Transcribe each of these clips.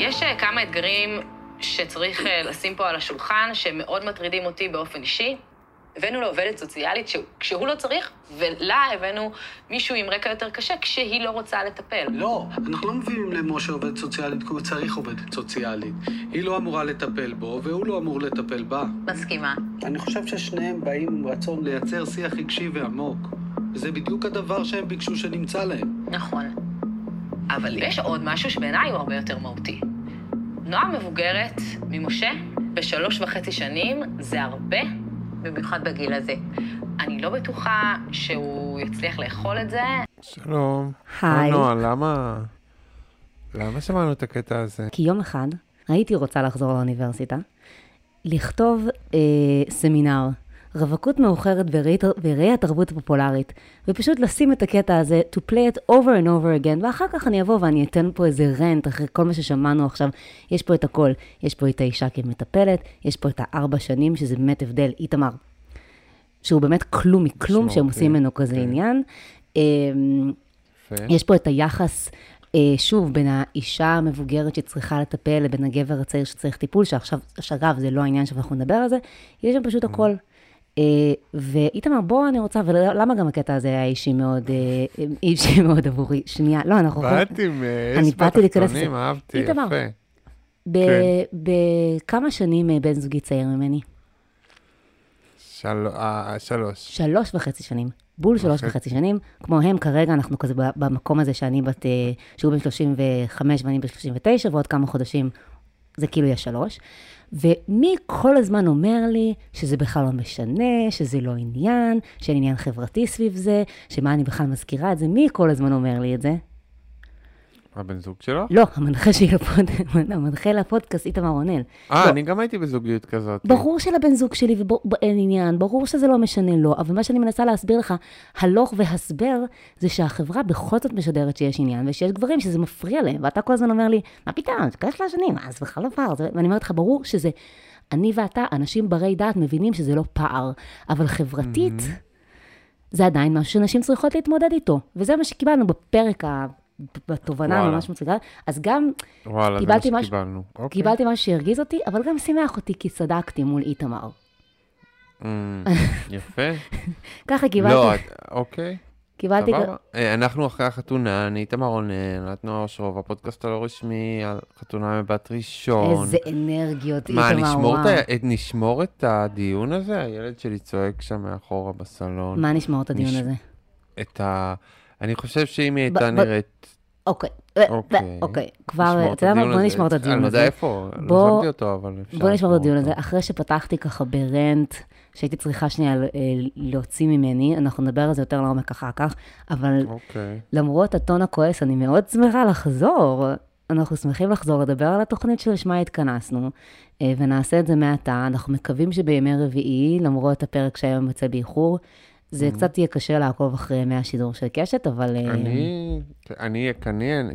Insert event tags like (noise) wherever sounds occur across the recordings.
יש אה, כמה אתגרים שצריך אה, לשים פה על השולחן, שמאוד מטרידים אותי באופן אישי. הבאנו לעובדת סוציאלית ש... כשהוא לא צריך, ולה הבאנו מישהו עם רקע יותר קשה כשהיא לא רוצה לטפל. לא, אנחנו לא מביאים למשה עובדת סוציאלית כי הוא צריך עובדת סוציאלית. היא לא אמורה לטפל בו, והוא לא אמור לטפל בה. מסכימה. אני חושב ששניהם באים עם רצון לייצר שיח רגשי ועמוק. וזה בדיוק הדבר שהם ביקשו שנמצא להם. נכון. אבל יש עוד משהו שבעיניי הוא הרבה יותר מהותי. נועה מבוגרת ממשה בשלוש וחצי שנים זה הרבה, במיוחד בגיל הזה. אני לא בטוחה שהוא יצליח לאכול את זה. שלום. היי. נועה, למה... למה שמענו את הקטע הזה? כי יום אחד הייתי רוצה לחזור לאוניברסיטה, לכתוב אה, סמינר, רווקות מאוחרת בראי- בראי התרבות הפופולרית, ופשוט לשים את הקטע הזה, to play it over and over again, ואחר כך אני אבוא ואני אתן פה איזה רנט אחרי כל מה ששמענו עכשיו. יש פה את הכל, יש פה את האישה כמטפלת, יש פה את הארבע שנים, שזה באמת הבדל, איתמר, שהוא באמת כלום מכלום, שהם עושים ממנו כזה כן. עניין. יפה. יש פה את היחס, אה, שוב, בין האישה המבוגרת שצריכה לטפל לבין הגבר הצעיר שצריך טיפול, שעכשיו, שאגב, זה לא העניין שאנחנו נדבר על זה, יש שם פשוט הכל. אה, ואיתמר, בוא, אני רוצה, ולמה גם הקטע הזה היה אישי מאוד, אה, אישי (laughs) מאוד עבורי? שנייה, לא, אנחנו... באתי עם אה, אני אצבע באתי להיכנס תחתונים, לזה. אהבתי, איתמר. יפה. ב- כן. בכמה שנים אה, בן זוגי צעיר ממני? של- אה, שלוש. שלוש וחצי שנים. בול שלוש וחצי. שנים. כמו הם, כרגע אנחנו כזה במקום הזה שאני בת, אה, שהוא בן 35 ואני בן 39, ועוד כמה חודשים זה כאילו יהיה שלוש. ומי כל הזמן אומר לי שזה בכלל לא משנה, שזה לא עניין, שאין עניין חברתי סביב זה, שמה אני בכלל מזכירה את זה, מי כל הזמן אומר לי את זה? הבן זוג שלך? לא, המנחה שלי לפוד... (laughs) המנחה לפודקאסט, איתמר רונל. אה, לא. אני גם הייתי בזוגיות כזאת. ברור שלבן זוג שלי ואין עניין, ברור שזה לא משנה לו, אבל מה שאני מנסה להסביר לך, הלוך והסבר, זה שהחברה בכל זאת משדרת שיש עניין, ושיש גברים שזה מפריע להם, ואתה כל הזמן אומר לי, מה פתאום, זה כזה שלוש שנים, מה, זה בכלל לא פער, ואני אומרת לך, ברור שזה, אני ואתה, אנשים ברי דעת, מבינים שזה לא פער, אבל חברתית, זה עדיין משהו שנשים צריכות להתמודד איתו, וזה מה שקיבלנו בפרק ה... בתובנה וואלה. ממש מצחיקה, אז גם וואלה, זה מה קיבלתי משהו- שקיבלנו. אוקיי. קיבלתי משהו שהרגיז אותי, אבל גם שימח אותי, כי צדקתי מול איתמר. אמ, (laughs) יפה. ככה קיבלתי, לא, אוקיי. קיבלתי, סבבה. אה, אנחנו אחרי החתונה, אני איתמר רונן, את נועה אושרוב, הפודקאסט הלא רשמי על חתונה מבת ראשון. איזה אנרגיות, מה, איתמר, נשמור וואו. את ה- את- נשמור את הדיון הזה? הילד שלי צועק שם מאחורה בסלון. מה נשמור את הדיון נש- הזה? את ה... אני חושב שאם היא הייתה נראית... אוקיי, אוקיי. אוקיי, כבר, את אתה יודע מה? בוא הזה. נשמור את הדיון אני לא הזה. יודע איפה, לא שמתי אותו, אבל אפשר... בוא נשמור את הדיון. הזה. אחרי שפתחתי ככה ברנט, שהייתי צריכה שנייה אה, להוציא ממני, אנחנו נדבר על זה יותר לעומק אחר כך, אבל אוקיי. למרות הטון הכועס, אני מאוד שמחה לחזור. אנחנו שמחים לחזור לדבר על התוכנית שלשמה התכנסנו, אה, ונעשה את זה מעתה. אנחנו מקווים שבימי רביעי, למרות הפרק שהיום יוצא באיחור, זה קצת יהיה קשה לעקוב אחרי ימי השידור של קשת, אבל... אה, אני, אני אהיה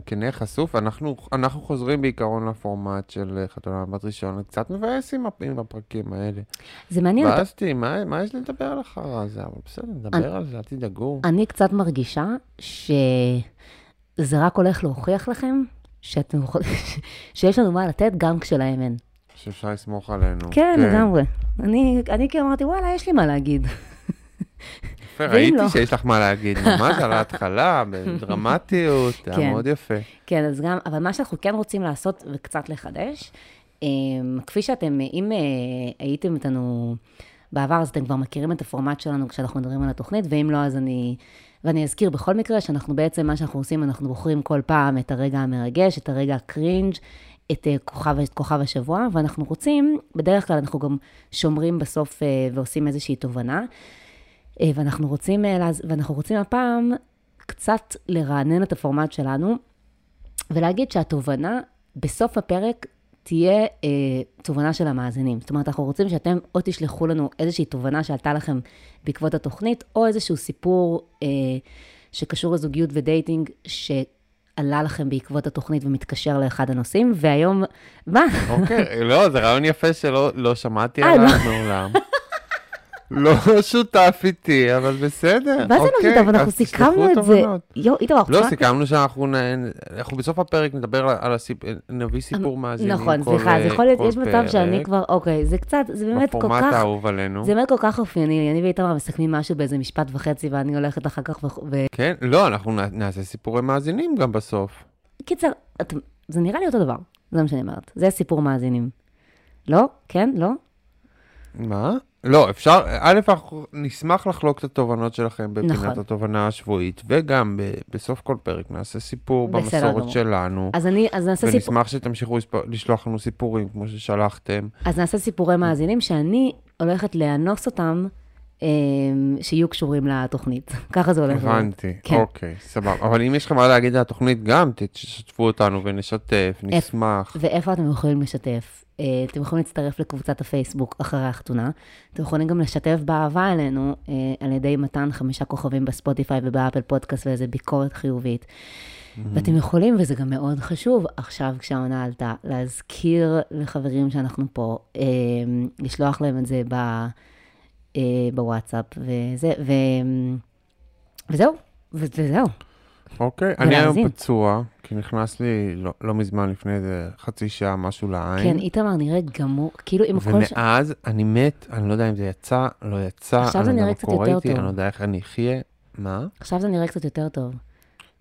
כנה- חשוף, אנחנו, אנחנו חוזרים בעיקרון לפורמט של אה, חתונה בת ראשון, קצת מבאס עם, הפ- עם הפרקים האלה. זה מעניין, תראי, מה, מה יש לי לדבר על החרא הזה? אבל בסדר, נדבר על זה, אל תדאגו. אני קצת מרגישה שזה רק הולך להוכיח לכם שאתם (laughs) שיש לנו מה לתת גם כשלהם אין. שאפשר לסמוך עלינו. כן, לגמרי. אני, אני כאילו אמרתי, וואלה, יש לי מה להגיד. יפה, ראיתי לא? שיש לך מה להגיד, ממש על ההתחלה, (laughs) בדרמטיות, היה כן. מאוד יפה. כן, אז גם, אבל מה שאנחנו כן רוצים לעשות וקצת לחדש, אמ, כפי שאתם, אם אה, הייתם איתנו בעבר, אז אתם כבר מכירים את הפורמט שלנו כשאנחנו מדברים על התוכנית, ואם לא, אז אני... ואני אזכיר בכל מקרה שאנחנו בעצם, מה שאנחנו עושים, אנחנו בוחרים כל פעם את הרגע המרגש, את הרגע הקרינג', את אה, כוכב, את כוכב השבוע, ואנחנו רוצים, בדרך כלל אנחנו גם שומרים בסוף אה, ועושים איזושהי תובנה, ואנחנו רוצים, אה, ואנחנו רוצים הפעם קצת לרענן את הפורמט שלנו, ולהגיד שהתובנה בסוף הפרק תהיה אה, תובנה של המאזינים. זאת אומרת, אנחנו רוצים שאתם או תשלחו לנו איזושהי תובנה שעלתה לכם בעקבות התוכנית, או איזשהו סיפור אה, שקשור לזוגיות ודייטינג, שעלה לכם בעקבות התוכנית ומתקשר לאחד הנושאים, והיום, מה? אוקיי, לא, זה רעיון יפה שלא לא שמעתי אה, עליו לא. מעולם. לא שותף איתי, אבל בסדר. מה זה לא אוקיי, שותף? אנחנו סיכמנו את זה. יואו, איתמר, לא, סיכמנו שאנחנו. אנחנו בסוף הפרק נדבר על הסיפור, נביא סיפור מאזינים נכון, סליחה, אז אה, יכול להיות, יש מצב שאני כבר, אוקיי, זה קצת, זה באמת כל בפורמט כך, האהוב עלינו. זה באמת כל כך אופייני לי. אני ואיתמר מסכמים משהו באיזה משפט וחצי, ואני הולכת אחר כך, ו- כן, לא, אנחנו נעשה סיפורי מאזינים גם בסוף. קיצר, זה נראה לי אותו דבר, זה מה שאני אומרת. זה סיפור מאזינים. לא? כן? לא? מה? לא, אפשר, א', אנחנו נשמח לחלוק את התובנות שלכם בפינת נכון. התובנה השבועית, וגם ב- בסוף כל פרק נעשה סיפור במסורת גמור. שלנו, אז אני, אז נעשה סיפור, ונשמח שתמשיכו לשלוח לנו סיפורים כמו ששלחתם. אז נעשה סיפורי מאזינים שאני הולכת לאנוס אותם, אה, שיהיו קשורים לתוכנית. (laughs) ככה זה הולך. הבנתי, כן. אוקיי, סבבה. אבל אם יש לכם מה להגיד על התוכנית, גם תשתפו אותנו ונשתף, נשמח. ואיפה אתם יכולים לשתף? אה, אתם יכולים להצטרף לקבוצת הפייסבוק אחרי החתונה. אתם יכולים גם לשתף באהבה אלינו אה, על ידי מתן חמישה כוכבים בספוטיפיי ובאפל פודקאסט ואיזה ביקורת חיובית. ואתם יכולים, וזה גם מאוד חשוב, עכשיו כשהעונה עלתה, להזכיר לחברים שאנחנו פה, אה, לשלוח להם את זה ב, אה, בוואטסאפ, וזה, ו, וזהו, וזהו. אוקיי, אני היום. פצוע, כי נכנס לי לא- לא מזמן, לפני איזה חצי שעה, משהו לעין. כן, איתמר נראה גמור, כאילו עם כל ש... ומאז אני מת, אני לא יודע אם זה יצא, לא יצא, עכשיו אני זה לא נראה קצת יותר איתי, טוב. אני לא יודע איך אני אחיה. מה? עכשיו זה נראה קצת יותר טוב.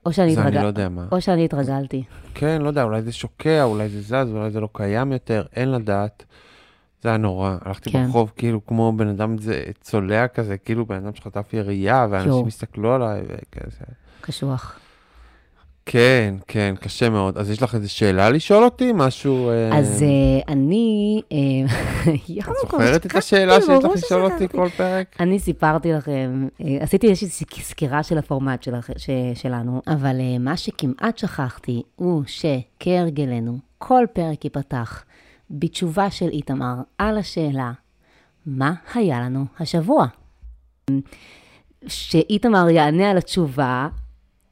או שאני, התרגל... לא יודע מה. או שאני התרגלתי. כן, לא יודע, אולי זה שוקע, אולי זה זז, אולי זה לא קיים יותר, אין לדעת. זה היה נורא. הלכתי כן. ברחוב כאילו כמו בן אדם זה צולע כזה, כאילו בן אדם שחטף ירייה, ואנשים. הסתכלו עליי וכזה. קשוח. כן, כן, קשה מאוד. אז יש לך איזו שאלה לשאול אותי? משהו... אה, אז אה, אני... אה, (laughs) את זוכרת את השאלה שיש לך לשאול אותי. כל פרק? אני סיפרתי לכם, אה, עשיתי איזושהי סק- סקירה של הפורמט שלכ, ש, שלנו, אבל מה שכמעט שכחתי הוא שכהרגלנו, כל פרק ייפתח בתשובה של איתמר על השאלה, מה היה לנו השבוע? שאיתמר יענה על התשובה,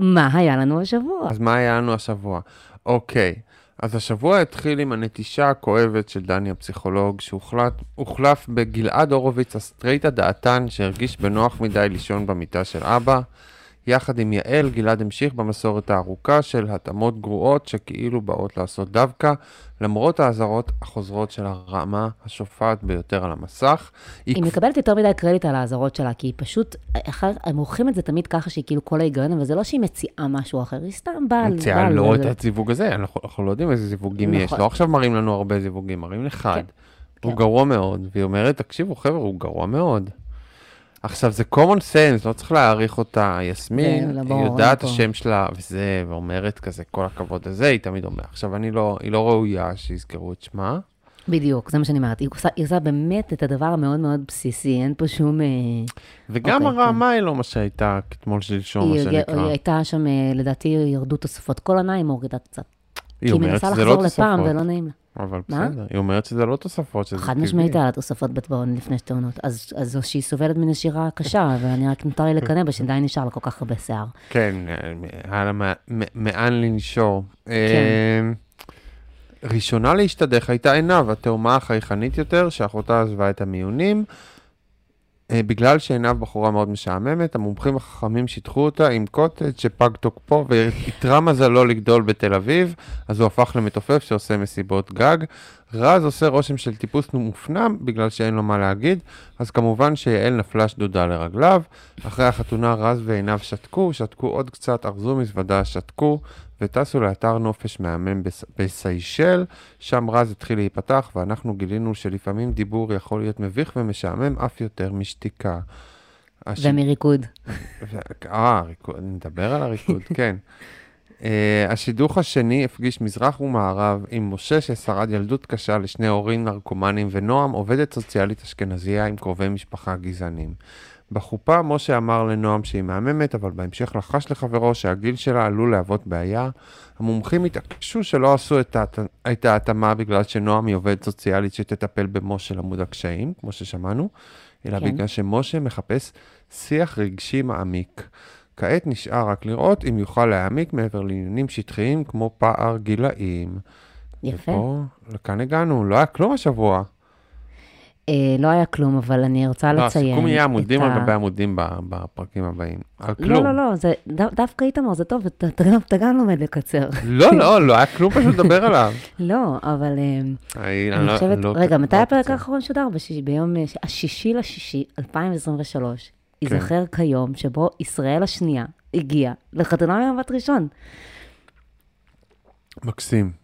מה היה לנו השבוע? אז מה היה לנו השבוע? אוקיי, אז השבוע התחיל עם הנטישה הכואבת של דני הפסיכולוג, שהוחלף בגלעד הורוביץ הסטרייט הדעתן, שהרגיש בנוח מדי לישון במיטה של אבא. יחד עם יעל, גלעד המשיך במסורת הארוכה של התאמות גרועות שכאילו באות לעשות דווקא, למרות האזהרות החוזרות של הרמה השופעת ביותר על המסך. היא היא מקבלת יותר מדי קרדיט על האזהרות שלה, כי היא פשוט, אחר, הם עורכים את זה תמיד ככה שהיא כאילו כל ההיגיון, אבל זה לא שהיא מציעה משהו אחר, היא סתם באה... מציעה באה לא לזה. את הזיווג הזה, אנחנו, אנחנו לא יודעים איזה זיווגים יש, נכון. לא עכשיו מראים לנו הרבה זיווגים, מראים אחד. כן, הוא כן. גרוע מאוד, והיא אומרת, תקשיבו חבר'ה, הוא גרוע מאוד. עכשיו זה common sense, לא צריך להעריך אותה, יסמין, לא היא ברור, יודעת את לא. השם שלה וזה, ואומרת כזה, כל הכבוד לזה, היא תמיד אומרת. עכשיו אני לא, היא לא ראויה שיזכרו את שמה. בדיוק, זה מה שאני אומרת. היא עושה, היא עושה באמת את הדבר המאוד מאוד בסיסי, אין פה שום... אה, וגם אוקיי, הרמה היא לא מה שהייתה כתמול שלשום, מה היא, היא שנקרא. הייתה שם, אה, לדעתי, ירדו תוספות. כל עונה היא מורידה קצת. כי היא אומרת מנסה שזה לחזור לא לפעם תוספות. ולא נעים לה. אבל מה? בסדר, היא אומרת שזה לא תוספות, שזה חד טבעי. משמעית היה לה תוספות בטבעון לפני שתי עונות. אז, אז שהיא סובלת מנשירה קשה, ואני רק נותר לי לקנא בה שעדיין נשאר לה כל כך הרבה שיער. כן, מ- מאן לנשור. כן. אה, ראשונה להשתדך הייתה עינב, התאומה החייכנית יותר, שאחותה עזבה את המיונים. אה, בגלל שעינב בחורה מאוד משעממת, המומחים החכמים שיטחו אותה עם קוטג' שפג תוקפו ואיתרע מזלו לגדול בתל אביב, אז הוא הפך למתופף שעושה מסיבות גג. רז עושה רושם של טיפוס מופנם בגלל שאין לו מה להגיד, אז כמובן שיעל נפלה שדודה לרגליו. אחרי החתונה רז ועינב שתקו, שתקו עוד קצת, ארזו מזוודה, שתקו, וטסו לאתר נופש מהמם בס- בסיישל, שם רז התחיל להיפתח, ואנחנו גילינו שלפעמים דיבור יכול להיות מביך ומשעמם אף יותר משתיקה. הש- ומריקוד. אה, הריקוד, נדבר על הריקוד, (laughs) כן. Uh, השידוך השני הפגיש מזרח ומערב עם משה ששרד ילדות קשה לשני הורים נרקומנים ונועם עובדת סוציאלית אשכנזייה עם קרובי משפחה גזענים. בחופה משה אמר לנועם שהיא מהממת, אבל בהמשך לחש לחברו שהגיל שלה עלול להוות בעיה. המומחים התעקשו שלא עשו את, ההת... את ההתאמה בגלל שנועם היא עובדת סוציאלית שתטפל במשה למוד הקשיים, כמו ששמענו, אלא כן. בגלל שמשה מחפש שיח רגשי מעמיק. כעת נשאר רק לראות אם יוכל להעמיק מעבר לעניינים שטחיים כמו פער גילאים. יפה. ופה, לכאן הגענו, לא היה כלום השבוע. אה, לא היה כלום, אבל אני רוצה לא, לציין. הסיכום יהיה עמודים את על ה- גבי עמודים בפרקים הבאים. על כלום. לא, לא, לא, זה דו- דווקא איתמר, זה טוב, אתה- אתה אתה גם לומד לקצר. לא, לא, לא היה כלום פשוט לדבר עליו. (laughs) לא, אבל אה, אני אני לא- חושבת, לא- רגע, מתי לא הפרק. האחרון שודר? ביום אה, השישי לשישי, 2023. כן. ייזכר כיום שבו ישראל השנייה הגיעה לחתונה ממבט ראשון. מקסים.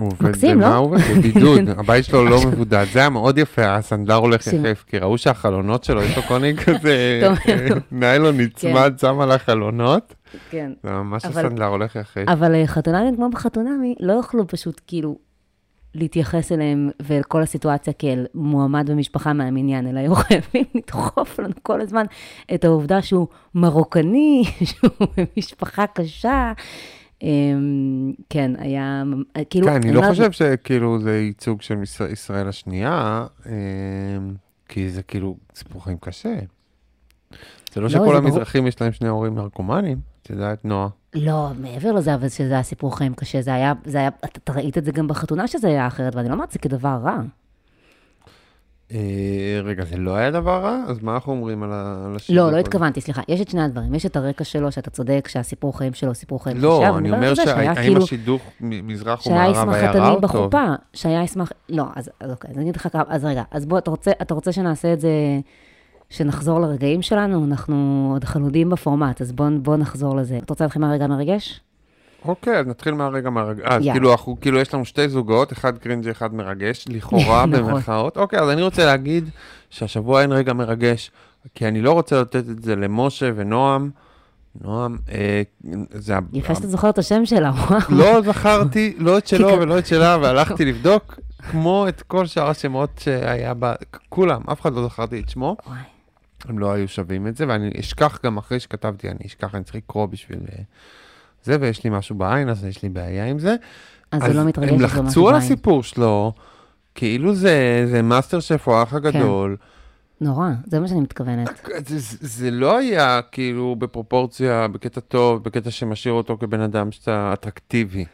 הוא עובד, מקסים, לא? הוא עובד? בבידוד, (laughs) הבית שלו לא מבודד. זה היה מאוד יפה, הסנדלר הולך. יחף, כי ראו שהחלונות שלו, יש לו מיני כזה. (laughs) ניילון נצמד שם על החלונות. כן. זה ממש הסנדלר הולך יחף. אבל אה, חתונמי כמו בחתונמי, לא יוכלו פשוט כאילו להתייחס אליהם ואל כל הסיטואציה כאל מועמד ומשפחה מהמניין, אלא היו חייבים (laughs) לדחוף לנו כל הזמן את העובדה שהוא מרוקני, שהוא ממשפחה קשה. אמ, כן, היה, כאילו... כן, אני לא חושב שכאילו זה ייצוג של ישראל השנייה, אה, כי זה כאילו סיפור חיים קשה. זה לא זה שכל. המזרחים יש להם שני הורים נרקומנים, את יודעת, נועה. לא, מעבר לזה, אבל שזה היה סיפור חיים קשה, זה היה, זה היה, אתה, ראית את זה גם בחתונה שזה היה אחרת, ואני לא אומרת זה כדבר רע. אה, רגע, זה לא היה דבר רע? אז מה אנחנו אומרים על ה- על השידור? לא, לא? התכוונתי, סליחה. יש את שני הדברים. יש את הרקע שלו, שאתה צודק, שהסיפור חיים שלו סיפור חיים קשה, לא, אני מדברת אומר שהאם כאילו, השידוך מזרח ומערב היה רע או טוב? בחופה, שהיה ישמח, לא, אז אוקיי, אז אני אגיד לך כמה, אז רגע, אז בוא, אתה רוצה, שנעשה את זה, שנחזור לרגעים שלנו? אנחנו עוד חלודים בפורמט, אז בוא, בוא נחזור לזה. אתה רוצה להתחיל מהרגע המרגש? אוקיי, אז נתחיל מהרגע מהרגע. אז יאללה. כאילו, אנחנו, כאילו, יש לנו שתי זוגות, אחד קרינג'י, אחד מרגש, לכאורה, (laughs) נכון. במרכאות. אוקיי, אז אני רוצה להגיד שהשבוע אין רגע מרגש, כי אני לא רוצה לתת את זה למשה ונועם. נועם, אה, זה... יפה שאתה זוכר את השם שלה, (laughs) וואו. לא זכרתי, לא את שלו ולא את שלה, (laughs) והלכתי לבדוק, כמו את כל שאר השמות שהיה בה, כולם, אף אחד לא זכרתי את שמו. הם לא היו שווים את זה, ואני אשכח גם אחרי שכתבתי, אני אשכח, אני צריך לקרוא בשביל אה, זה, ויש לי משהו בעין, אז יש לי בעיה עם זה. אז זה לא מתרגש, הם יש לו משהו לחצו על בעין. הסיפור שלו, כאילו זה, זה מאסטר שף או כן. האח הגדול. נורא, זה מה שאני מתכוונת. זה, זה, זה לא היה כאילו בפרופורציה, בקטע טוב, בקטע שמשאיר אותו כבן אדם שאתה אטרקטיבי.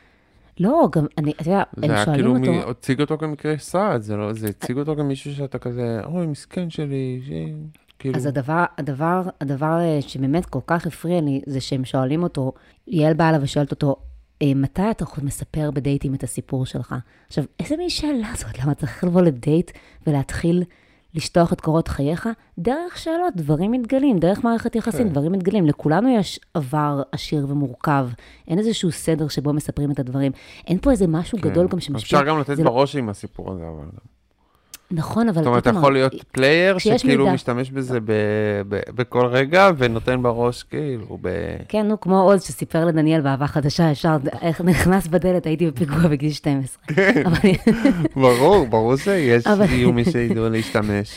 לא, גם, אני, אתה יודע, זה הם היה שואלים כאילו, אותו, מי, הציג אותו כמקרה סעד, זה לא, זה הציג אותו כמישהו שאתה כזה, אוי, מסכן שלי, ש... כאילו, אז הדבר, הדבר, הדבר אה, שבאמת כל כך הפריע לי, זה שהם שואלים אותו, יעל באה אליו ושואלת אותו, "אה, מתי אתה מספר בדייטים את הסיפור שלך? עכשיו, איזה מין שאלה זאת? למה צריך לבוא לדייט ולהתחיל לשטוח את קורות חייך? דרך שאלות, דברים מתגלים, דרך מערכת יחסים, כן. דברים מתגלים. לכולנו יש עבר עשיר ומורכב. אין איזשהו סדר שבו מספרים את הדברים. אין פה איזה משהו כן. גדול גם שמשפיע. אפשר גם לתת לא- בראש עם הסיפור הזה, אבל... נכון, אבל... זאת אומרת, אתה יכול להיות player שכאילו מידע- משתמש בזה ב- ב- בכל רגע ונותן בראש כאילו ב... כן, נו, כמו עוז שסיפר לדניאל באהבה חדשה, ישר, איך נכנס בדלת, הייתי בפיגוע בגיל 12. אבל, ברור, ברור שיש אבל- יהיו מי שידעו להשתמש.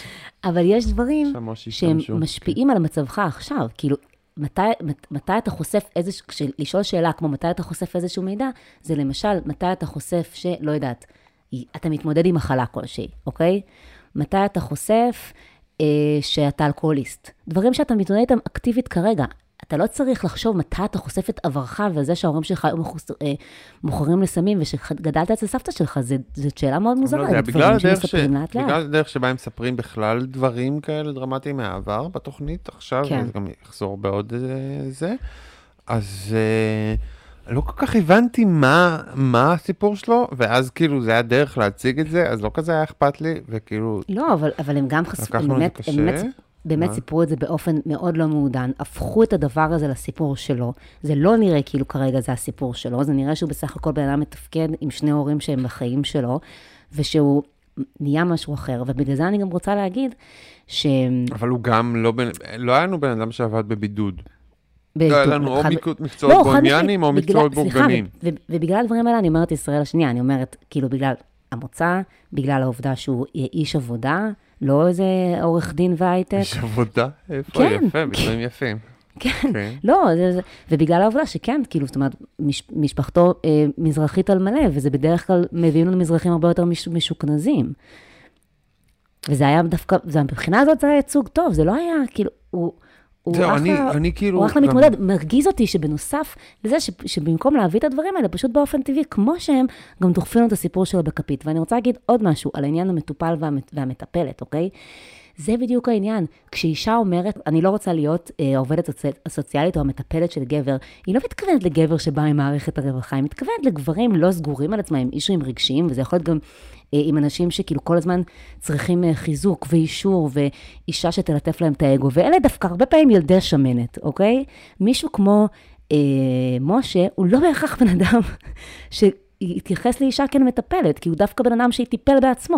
אבל יש דברים שהם. משפיעים על מצבך עכשיו. כאילו, מתי, מת- מתי אתה חושף איזשהו, לשאול שאלה כמו מתי אתה חושף איזשהו מידע, זה למשל, מתי אתה חושף שלא יודעת, אתה מתמודד עם מחלה כלשהי, אוקיי? מתי אתה חושף אה, שאתה אלכוהוליסט. דברים שאתה מתמודד איתם אקטיבית כרגע. אתה לא צריך לחשוב מתי אתה חושף את עברך וזה שההורים שלך היו מחוס- אה, מוכרים לסמים ושגדלת אצל סבתא שלך, זאת שאלה מאוד לא מוזרה, יודע, זה בגלל הדרך ש- לאט לאט. בגלל הדרך שבה הם מספרים בכלל דברים כאלה דרמטיים מהעבר בתוכנית עכשיו, כן. וזה גם יחזור בעוד אה, זה, אז אה, לא כל כך הבנתי מה, מה הסיפור שלו, ואז כאילו זה היה דרך להציג את זה, אז לא כזה היה אכפת לי, וכאילו, לא, אבל, אבל הם גם חשפו, זה באמת, הם באמת. באמת? סיפרו את זה באופן מאוד לא מעודן, הפכו את הדבר הזה לסיפור שלו. זה לא נראה כאילו כרגע זה הסיפור שלו, זה נראה שהוא בסך הכל בן אדם מתפקד עם שני הורים שהם בחיים שלו, ושהוא נהיה משהו אחר. ובגלל זה אני גם רוצה להגיד ש... אבל הוא גם לא, בן- לא היה לנו בן אדם שעבד בבידוד. לא היה לנו או מקצועות לא, או מקצועות סליחה, בורגנים. ובגלל הדברים האלה אני אומרת ישראל השנייה, אני אומרת, כאילו, בגלל המוצא, בגלל העובדה שהוא איש עבודה, לא איזה עורך דין והייטק. יש עבודה? איפה? כן. יפה, ביצועים יפים. כן, כן. לא, ובגלל העובדה שכן, כאילו, זאת אומרת, מש, משפחתו אה, מזרחית על מלא, וזה בדרך כלל מביאים לנו מזרחים הרבה יותר מש, משוכנזים. וזה היה דווקא, מבחינה הזאת זה היה ייצוג טוב, זה לא היה, כאילו, הוא, הוא זהו, אני- אחלה, אני כאילו הוא אחלה גם- מתמודד. מרגיז אותי שבנוסף לזה, ש, שבמקום להביא את הדברים האלה, פשוט באופן טבעי, כמו שהם, גם דוחפים לו את הסיפור שלו בכפית. ואני רוצה להגיד עוד משהו על העניין המטופל והמת, והמטפלת, אוקיי? זה בדיוק העניין. כשאישה אומרת, אני לא רוצה להיות אה, העובדת הסוצ... הסוציאלית או המטפלת של גבר, היא לא מתכוונת לגבר שבא עם מערכת הרווחה, היא מתכוונת לגברים לא סגורים על עצמם, עם אישויים רגשיים, וזה יכול להיות גם אה, עם אנשים שכאילו כל הזמן צריכים אה, חיזוק ואישור, ואישה שתלטף להם את האגו, ואלה דווקא הרבה פעמים ילדי שמנת, אוקיי? מישהו כמו אה, משה, הוא לא בהכרח בן אדם (laughs) שיתייחס לאישה כמטפלת, כי הוא דווקא בן אדם שהטיפל בעצמו.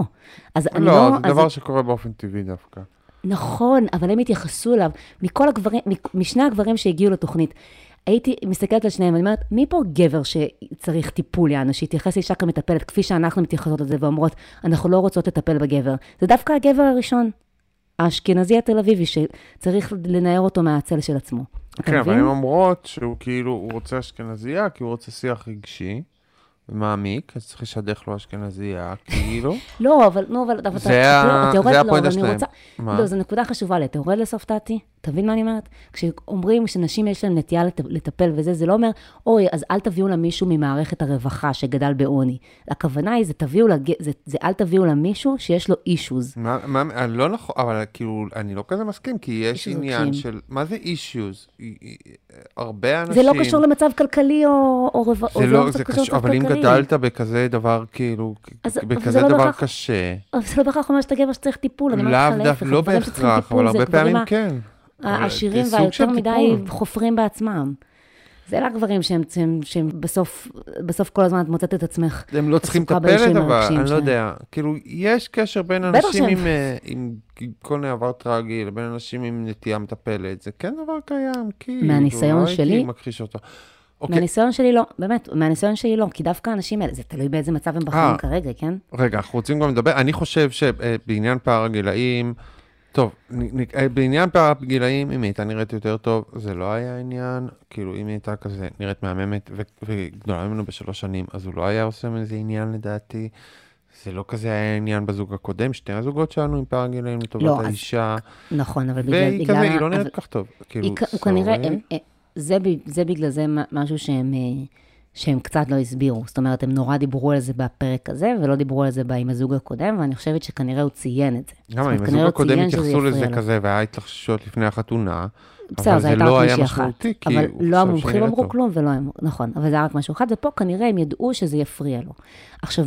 אז אני לא... לא, זה אז דבר שקורה באופן טבעי דווקא. נכון, אבל הם התייחסו אליו, מכל הגברים, משני הגברים שהגיעו לתוכנית. הייתי מסתכלת על שניהם, אני אומרת, מי פה גבר שצריך טיפול, יענו, שיתייחס לאישה כמטפלת, כפי שאנחנו מתייחסות לזה ואומרות, אנחנו לא רוצות לטפל בגבר. זה דווקא הגבר הראשון, האשכנזי התל אביבי, שצריך לנער אותו מהצל של עצמו. כן, אבל? הן אומרות שהוא כאילו, הוא רוצה אשכנזייה, כי הוא רוצה שיח רגשי ומעמיק, אז צריך לשדך לו אשכנזייה, (laughs) כאילו. לא, אבל, נו, אבל, אבל זה לא, הפואנטה שלהם. לא, זו נקודה חשובה לי, אתה יורד לסוף דעתי? תבין מה אני אומרת? כשאומרים שנשים יש להן נטייה לט- לטפל וזה, זה לא אומר, אוי, אז אל תביאו לה מישהו ממערכת הרווחה שגדל בעוני. הכוונה היא, זה תביאו לה, זה, זה אל תביאו לה מישהו שיש לו אישוז. מה, מה, לא נכון, אבל כאילו, אני לא כזה מסכים, כי יש עניין. של, מה זה אישיוז? הרבה אנשים... זה לא קשור למצב כלכלי או, או זה לא, זה קשור, אבל אם גדלת בכזה דבר, כאילו, אז- אבל בכזה זה לא דבר בהכרח- קשה, אבל זה לא בהכרח אומר שאתה גבר שצריך טיפול, אני אומרת לך להפך, לא בהכרח, אבל הרבה גברים פעמים כן. אבל העשירים והיותר מדי. חופרים בעצמם. זה לא הגברים שהם, שהם, שהם בסוף, בסוף כל הזמן את מוצאת את עצמך. הם לא צריכים מטפלת, אבל אני לא. יודע. כאילו, יש קשר בין אנשים עם, אה, עם כל מיני עבר טרגי לבין אנשים עם נטייה מטפלת. זה כן דבר קיים, כאילו. מהניסיון לא שלי- הייתי מכחיש אותו. אוקיי, מהניסיון שלי לא, באמת, מהניסיון שלי לא, כי דווקא האנשים האלה, זה תלוי באיזה מצב הם בחיים אה. כרגע, כן? רגע, אנחנו רוצים גם לדבר. אני חושב שבעניין פער הגילאים, טוב, נ- נ- אה, בעניין פער הגילאים, אם היא הייתה נראית יותר טוב, זה לא היה עניין. כאילו, אם היא הייתה כזה נראית מהממת וגדולה ממנו בשלוש שנים, אז הוא לא היה עושה מזה עניין לדעתי. זה לא כזה היה עניין בזוג הקודם, שתי הזוגות שלנו עם פער הגילאים לטובת לא, האישה. נכון, אבל בגלל... והיא כזה, היא לא נראית כל כך טוב. כאילו, היא הוא כנראה. הם- אה, זה זה בגלל זה משהו שהם... אה, שהם קצת לא הסבירו. זאת אומרת, הם נורא דיברו על זה בפרק הזה, ולא דיברו על זה עם הזוג הקודם, ואני חושבת שכנראה הוא ציין את זה. אם כנראה הזוג הקודם התייחסו לזה לו. כזה, והיה התלחשויות לפני החתונה, בסדר, זה הייתה לא רק מישהי אחת. אבל לא המומחים אמרו. כלום ולא הם, נכון, אבל זה היה רק משהו אחד, ופה כנראה הם ידעו שזה יפריע לו. עכשיו,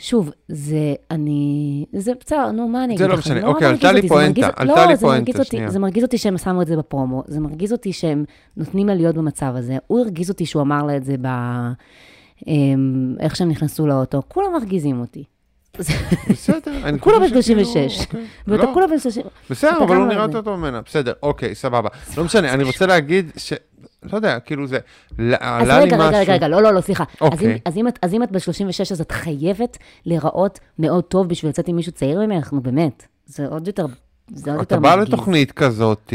שוב, זה, אני, זה בסדר, נו, מה אני זה אגיד לא לכם? משנה. נורא אוקיי, מרגיז עלתה לי זה פואנטה, עלתה לי לא, זה פואנטה, שנייה. זה מרגיז אותי שהם שמו את זה בפרומו, זה מרגיז אותי שהם נותנים לה להיות במצב הזה. הוא הרגיז אותי שהוא אמר לה את זה ב... אמ, איך שהם נכנסו לאוטו, כולם מרגיזים אותי. זה- בסדר, אני (laughs) חושב בן שכאילו, 36. אוקיי. ואתה לא, כולה בן 30. בסדר, אבל הוא לא נראה. יותר טוב ממנה. בסדר, אוקיי, סבבה. לא משנה, אני רוצה להגיד ש... לא יודע, כאילו זה... אז עלה לי רגע, רגע, משהו... רגע, רגע, לא, לא, לא, סליחה. אז אוקיי. אז אם את- אז אם את בת 36, אז את חייבת להיראות מאוד טוב בשביל לצאת עם מישהו צעיר ממך, נו באמת. זה עוד יותר, זה עוד יותר אתה בא מרגיז. לתוכנית כזאת,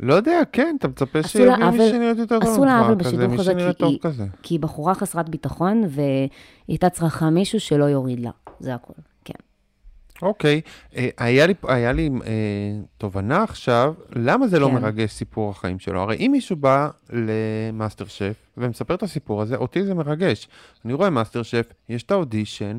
לא יודע, כן, אתה מצפה לה מי שנראית יותר טוב עשו לה עוול בשידוך הזה, כי היא- כזה. כי היא בחורה חסרת ביטחון, והיא הייתה צריכה מישהו שלא יוריד לה. זה הכול. אוקיי, אה, היה לי, היה לי אה, תובנה עכשיו, למה זה לא כן. מרגש סיפור החיים שלו? הרי אם מישהו בא למאסטר שף ומספר את הסיפור הזה, אותי זה מרגש. אני רואה מאסטר שף, יש את האודישן,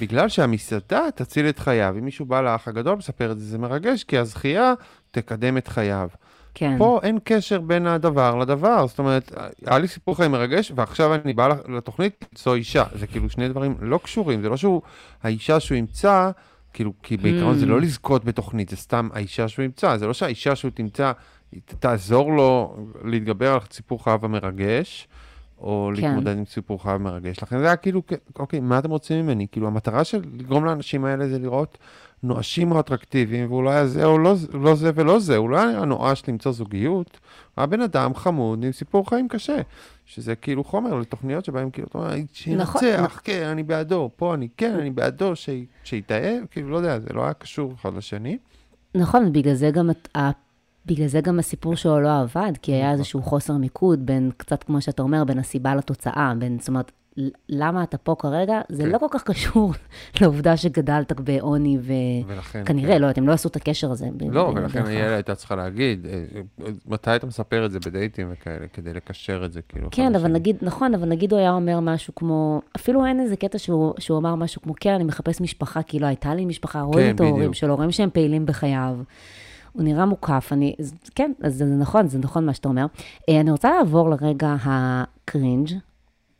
בגלל שהמסעדה תציל את חייו. אם מישהו בא לאח הגדול ומספר את זה, זה מרגש, כי הזכייה תקדם את חייו. כן. פה אין קשר בין הדבר לדבר, זאת אומרת, היה לי סיפור חיים מרגש, ועכשיו אני בא לתוכנית למצוא אישה. זה כאילו שני דברים לא קשורים, זה לא שהוא, האישה שהוא ימצא, כאילו, כי בעיקרון זה לא לזכות בתוכנית, זה סתם האישה שהוא ימצא, זה לא שהאישה שהוא תמצא, תעזור לו להתגבר על סיפור חייו המרגש, או כן. להתמודד עם סיפור חייו מרגש. לכן זה היה כאילו, כ- אוקיי, מה אתם רוצים ממני? כאילו, המטרה של לגרום לאנשים האלה זה לראות נואשים או אטרקטיביים, והוא לא היה זה או לא, לא זה ולא זה, הוא לא היה נואש למצוא זוגיות, הוא היה בן אדם חמוד עם סיפור חיים קשה, שזה כאילו חומר לתוכניות שבהם כאילו, אתה אומר, נכון. שינצח, כן, אני בעדו, פה אני כן, אני בעדו, שיתאהב, כאילו, לא יודע, זה לא היה קשור אחד לשני. נכון, ובגלל זה גם, את- בגלל זה גם הסיפור שלו לא עבד, כי היה איזשהו חוסר מיקוד בין, קצת כמו שאתה אומר, בין הסיבה לתוצאה, בין, זאת אומרת, למה אתה פה כרגע, זה כן. לא כל כך קשור (laughs) לעובדה שגדלת בעוני, וכנראה, כן. לא יודעת, הם לא עשו את הקשר הזה. לא, ב- ולכן. היעלה הייתה צריכה להגיד, אה, מתי אתה מספר את זה בדייטים וכאלה, כדי לקשר את זה, כאילו. כן, אבל. נגיד, נכון, אבל נגיד הוא היה אומר משהו כמו, אפילו אין איזה קטע שהוא, שהוא אמר משהו כמו, כן, אני מחפש משפחה, כי לא הייתה לי משפחה, רואים את ההורים. שלו, רואים שהם פעילים בחייו. הוא נראה מוקף, אני, כן, אז זה נכון, זה נכון מה שאתה אומר. אה, אני רוצה לעבור לרגע הקרינג',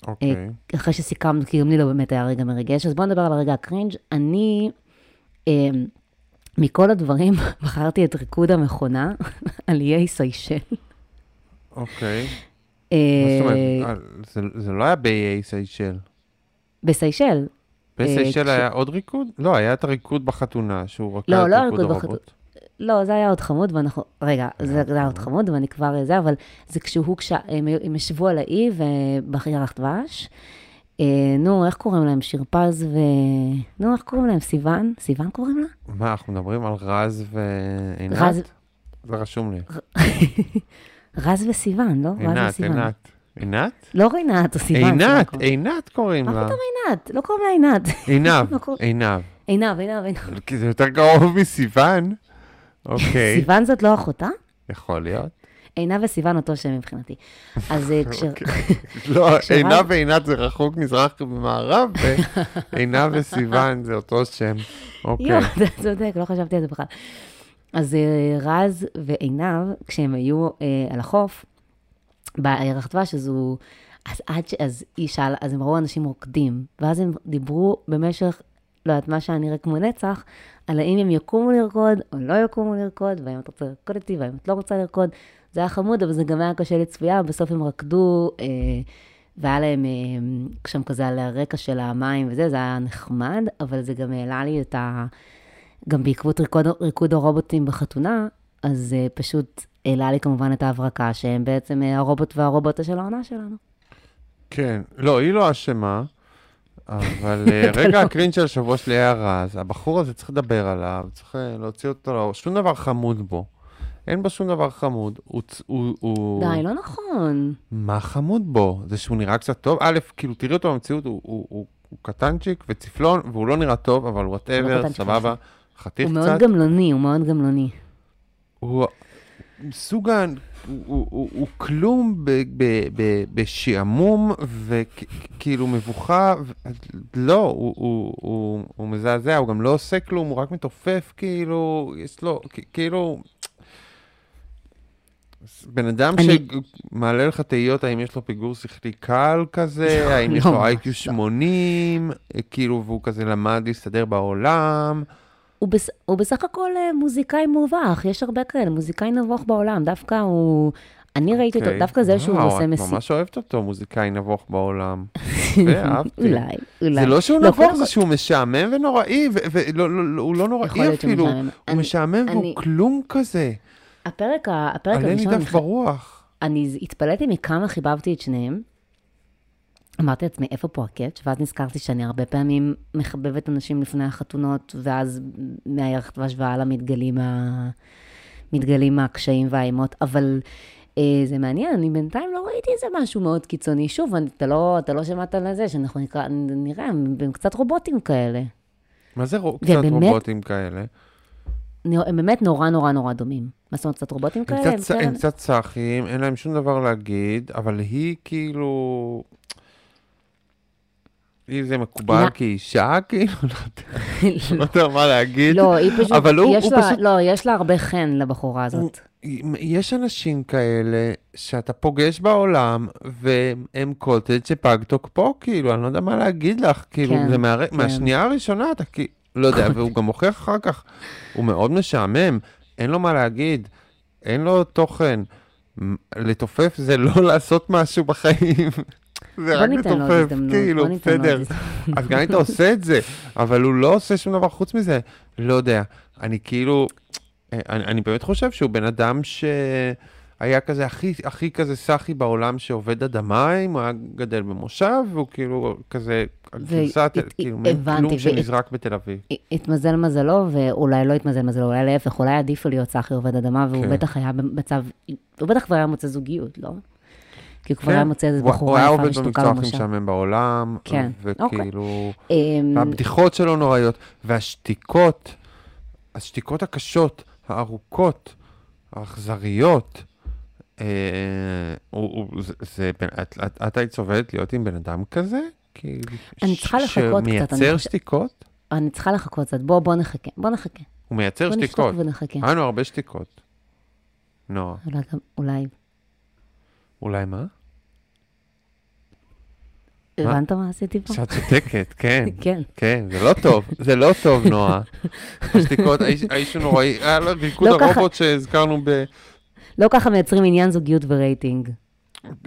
אוקיי. אה, אחרי שסיכמנו, כי גם לי לא באמת היה רגע מרגש, אז בואו נדבר על הרגע הקרינג'. אני, אה, מכל הדברים, (laughs) בחרתי את ריקוד המכונה (laughs) על איי סיישל. אוקיי. אה, מה זאת אומרת? אה, זה- זה לא היה באיי סיישל. בסיישל, בסיישל היה עוד ריקוד? לא, היה את הריקוד בחתונה, שהוא רקד לא, לא ריקוד הרובוט. לא, זה היה עוד חמוד, ואנחנו... רגע, זה היה עוד חמוד, ואני כבר זה, אבל זה כשהוא, כש... הם, הם ישבו על האי ובירח דבש. אה, נו, איך קוראים להם? שירפז ו... נו, איך קוראים להם? סיוון? סיוון קוראים לה? מה, אנחנו מדברים על רז ועינת? רז- זה רשום לי. (laughs) רז וסיוון, לא? רז עינת, וסיוון. עינת. עינת? לא רינת או סיוון. סיוון עינת, קוראים. עינת קוראים מה לה. פתאום עינת? לא קוראים לה עינת. עינב, (laughs) לא עינב. עינב, עינב, עינב. כי זה יותר קרוב מסיוון. אוקיי, סיוון זאת לא אחותה? יכול להיות. עינב וסיוון אותו שם מבחינתי. אז אה, כש... לא, (laughs) כשרז- עינב ועינת זה רחוק מזרח ומערב, ועינב וסיוון זה אותו שם. אוקיי. יואו, אתה צודק, לא חשבתי על זה בכלל. אז אה, רז ועינב, כשהם היו אה, על החוף, בירח דבש, אז הוא... אז עד ש... אז היא שאלה, אז הם ראו אנשים רוקדים, ואז הם דיברו במשך, לא יודעת, מה שהיה נראה כמו נצח, על האם הם יקומו לרקוד או לא יקומו לרקוד, והאם את רוצה לרקוד איתי, והאם את לא רוצה לרקוד. זה היה חמוד, אבל זה גם היה קשה לצפייה, בסוף הם רקדו, אה, והיה להם אה, שם כזה על הרקע של המים וזה, זה היה נחמד, אבל זה גם העלה לי את ה... גם בעקבות ריקוד, ריקוד הרובוטים בחתונה, אז uh, פשוט העלה לי כמובן את ההברקה, שהם בעצם uh, הרובוט והרובוטה של העונה שלנו. כן. לא, היא לא אשמה, אבל אה, (laughs) רגע לא. הקרינג' של השבוע שלי היה רז. הבחור הזה צריך לדבר עליו, צריך אה, להוציא אותו לאור. שום דבר חמוד בו. אין בו שום דבר חמוד. הוא... הוא, הוא... די, לא נכון. מה חמוד בו? זה שהוא נראה קצת טוב? א', כאילו, תראי אותו במציאות, הוא, הוא, הוא, הוא קטנצ'יק וצפלון, והוא לא נראה טוב, אבל whatever, קטנצ'יק סבבה. חתיך הוא קצת. מאוד גמלוני, הוא מאוד גמלוני. הוא סוג ה... הוא, הוא, הוא, הוא כלום ב, ב, ב, בשעמום וכאילו מבוכה, ו... לא, הוא, הוא, הוא, הוא מזעזע, הוא גם לא עושה כלום, הוא רק מתעופף, כאילו, יש לו, כאילו... בן אדם אני- שמעלה לך תהיות האם יש לו פיגור שכלי קל כזה, האם יש לא, לו איי-קיו לא. 80, כאילו, והוא כזה למד להסתדר בעולם. הוא, בס... הוא בסך הכל אה, מוזיקאי מובך, יש הרבה כאלה, מוזיקאי נבוך בעולם, דווקא הוא... אני ראיתי אותו, אוקיי. דווקא זה שהוא עושה את מסיק. ממש אוהבת אותו, מוזיקאי נבוך בעולם. (laughs) אולי, אולי. זה לא שהוא לא, נבוך, זה שהוא משעמם ונוראי, והוא לא יכול נוראי להיות שהוא אפילו. הוא משעמם והוא כלום כזה. הפרק, עלה הראשון, אני דף ח- ברוח. אני התפלאתי מכמה חיבבתי את שניהם. אמרתי לעצמי, איפה פה הקאץ'? ואז נזכרתי שאני הרבה פעמים מחבבת אנשים לפני החתונות, ואז מהירח דבש והלאה מתגלים, ה... מתגלים הקשיים והאימות, אבל אה, זה מעניין, אני בינתיים לא ראיתי איזה משהו מאוד קיצוני. שוב, אני, אתה, לא, אתה לא שמעת על זה, שאנחנו נקרא, נראה, הם, הם קצת רובוטים כאלה. מה זה רו- קצת ובאמת- רובוטים כאלה? הם באמת נורא נורא נורא דומים. מה זאת אומרת, קצת רובוטים הם כאלה? קצת צ- הם קצת צחים, אין להם שום דבר להגיד, אבל היא כאילו... היא זה מקובל לא. כאישה, (laughs) כאילו, לא יודע, לא יודע מה להגיד. לא, היא פשוט, אבל הוא- פשוט- לא, יש לה הרבה חן לבחורה הזאת. יש אנשים כאלה שאתה פוגש בעולם, והם קוטג' שפג תוקפו, כאילו, אני לא יודע מה להגיד לך, כאילו, כן, זה. כן. מהשנייה הראשונה, אתה כאילו, לא יודע, והוא גם מוכיח אחר כך, הוא מאוד משעמם, אין לו מה להגיד, אין לו תוכן. לתופף זה לא (laughs) לעשות משהו בחיים, זה רק הזדמנות, כאילו, בסדר. אז גם אם אתה עושה את זה, אבל הוא לא עושה שום דבר חוץ מזה, לא יודע. אני כאילו, אה, אני, אני באמת חושב שהוא בן אדם שהיה כזה הכי, הכי כזה סאחי בעולם שעובד עד המים, הוא היה גדל במושב, והוא כאילו כזה, גרסת, כאילו, כלום שנזרק בתל אביב. התמזל מזלו, ואולי לא התמזל מזלו, אולי להפך, אולי עדיף לו להיות צחי עובד אדמה, והוא כן. בטח היה במצב, הוא בטח כבר היה מוצא זוגיות, לא? כי הוא כבר היה מוצא איזה הוא- הוא בחורה היה יפה עובד ושתוקה במקצוע הכי במושב. משעמם בעולם, כן, וכאילו, אמ, והבדיחות שלו נוראיות, והשתיקות, השתיקות הקשות, הארוכות, האכזריות, אה, הוא- הוא- את- היית סובלת להיות עם בן אדם כזה? כאילו, אני צריכה לחכות קצת, שמייצר שתיקות? אני צריכה לחכות קצת, בוא, בוא נחכה, בוא נחכה. הוא מייצר בוא שתיקות. נשתוק ונחכה. היה לנו הרבה שתיקות. נועה, אולי גם, אולי. מה? הבנת מה עשיתי פה? שאת שותקת, כן. (laughs) כן. כן, זה לא טוב, זה לא טוב, נועה. (laughs) השתיקות, האיש- האיש הוא נוראי, היה לו ריקוד לא. הרובוט שהזכרנו ב... לא ככה מייצרים עניין זוגיות ורייטינג.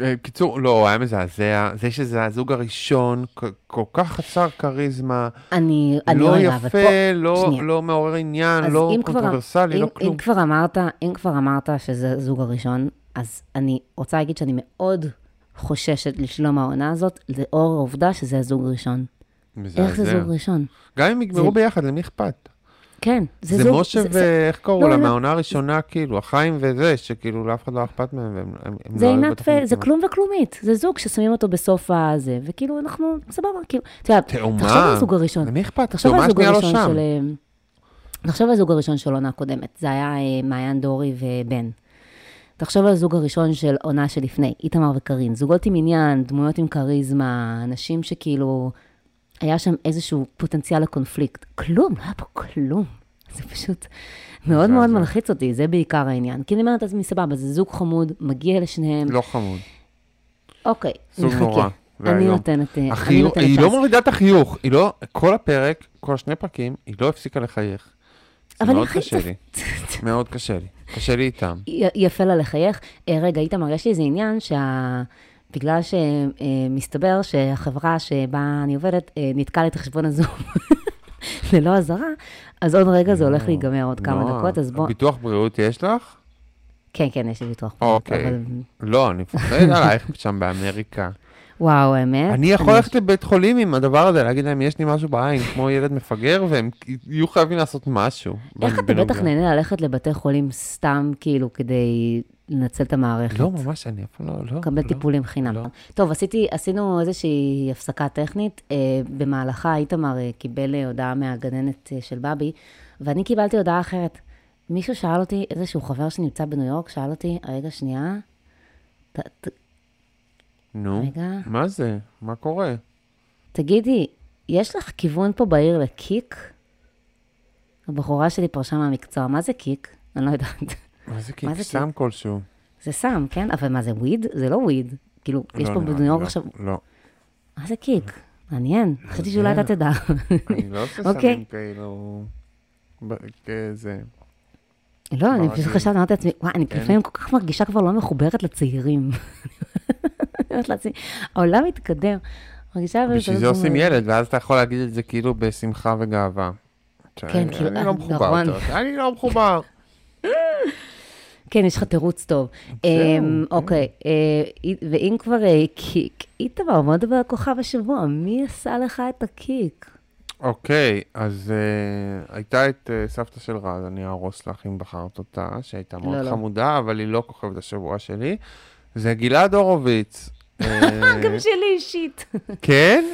אה, קיצור, לא, הוא היה מזעזע. זה שזה הזוג הראשון, כל כך חסר כריזמה, אני, אני לא רגע, אבל יפה, פה- לא. לא מעורר עניין, לא קונטרוברסלי, לא אם כלום. כבר אמרת, אם כבר אמרת שזה הזוג הראשון, אז אני רוצה להגיד שאני מאוד חוששת לשלום העונה הזאת, לאור העובדה שזה הזוג הראשון. איך זה מזעזע. זוג ראשון? גם אם יגמרו זה- ביחד, למי אכפת? כן, זה, זה זוג... משה זה- זה- ואיך קראו לא, לה, לא. מהעונה הראשונה, כאילו, החיים וזה, שכאילו לאף אחד לא אכפת מהם, והם הם- זה לא עינת, ו- זה. כלום וכלומית. זה זוג ששמים אותו בסוף הזה, וכאילו אנחנו, סבבה, כאילו, אתה יודע. תחשוב על הזוג הראשון. למי אכפת? תחשוב על הזוג לא הראשון. של... אה, תחשוב על הזוג הראשון של עונה קודמת, זה היה אה, מעיין דורי ובן. תחשוב על הזוג הראשון של עונה שלפני, איתמר וקארין. זוגות עם עניין, דמויות עם כריזמה, אנשים שכאילו... היה שם איזשהו פוטנציאל לקונפליקט. כלום, לא היה פה כלום. זה פשוט מאוד מאוד. מלחיץ אותי, זה בעיקר העניין. כי אני אומרת לעצמי, סבבה, זה זוג חמוד, מגיע לשניהם. לא חמוד. אוקיי, זוג נחכה. נורא. אני נותנת, אה, החיוך, נותנת היא. לא מורידה את החיוך, היא לא, כל הפרק, כל השני פרקים, היא לא הפסיקה לחייך. זה אבל מאוד קשה לי, מאוד קשה לי. קשה לי איתם. יפה לה לחייך. אה, רגע, איתמר, יש לי איזה עניין שה... בגלל שמסתבר שהחברה שבה אני עובדת אה, ניתקה לי את חשבון הזום (laughs) ללא אזהרה, אז עוד רגע זה הולך להיגמר עוד כמה נועה, דקות, אז בוא... ביטוח בריאות יש לך? כן, כן, יש לי ביטוח בריאות, אוקיי. לא, אני מפחד עלייך שם באמריקה. וואו, האמת. אני יכול ללכת לבית חולים עם הדבר הזה, להגיד להם, יש לי משהו בעין, כמו ילד מפגר, והם יהיו חייבים לעשות משהו. איך אתה. בטח נהנה ללכת לבתי חולים סתם, כאילו, כדי לנצל את המערכת? לא, ממש, אני אף לא, לא. לקבל לא. טיפולים חינם. לא. טוב, עשיתי, עשינו איזושהי הפסקה טכנית. אה, במהלכה איתמר אה, קיבל אה, הודעה מהגננת של בבי, ואני קיבלתי הודעה אחרת. מישהו שאל אותי, איזשהו חבר שנמצא בניו יורק, שאל אותי, רגע, שנייה, ת, ת, נו, רגע. מה זה? מה קורה? תגידי, יש לך כיוון פה בעיר לקיק? הבחורה שלי פרשה מהמקצוע, מה זה קיק? אני לא יודעת. מה זה (laughs) מה קיק? זה סם כלשהו. זה סם, כן? אבל מה זה וויד? זה לא וויד. כאילו, יש לא, פה נראה בניו יורק לי, עכשיו, לא, לא. מה זה קיק? מעניין, חשבתי שאולי אתה תדע. אני לא עושה (laughs) אוקיי. סמים כאילו... כזה. לא, אני ברגיל. פשוט חשבתי, אמרתי לעצמי, וואי, אני. לפעמים כל כך מרגישה כבר לא מחוברת לצעירים. (laughs) אומרת לעצמי, העולם מתקדם. מרגישה... בשביל זה עושים כמו- ילד, ואז אתה יכול להגיד את זה כאילו בשמחה וגאווה. כן, כאילו, אני אה, לא מחובר נכון. אני לא מחובר. (laughs) כן, יש לך תירוץ טוב. אמ, אוקיי, אה, ואם כבר אה, קיק, איתמר, בוא נדבר על כוכב השבוע, מי עשה לך את הקיק? אוקיי, אז אה, הייתה את אה, סבתא של רז, אני אהרוס לך אם בחרת אותה, שהייתה מאוד לא, לא. חמודה, אבל היא לא כוכבת השבוע שלי. זה גלעד הורוביץ. אה, גם שלי אישית. כן?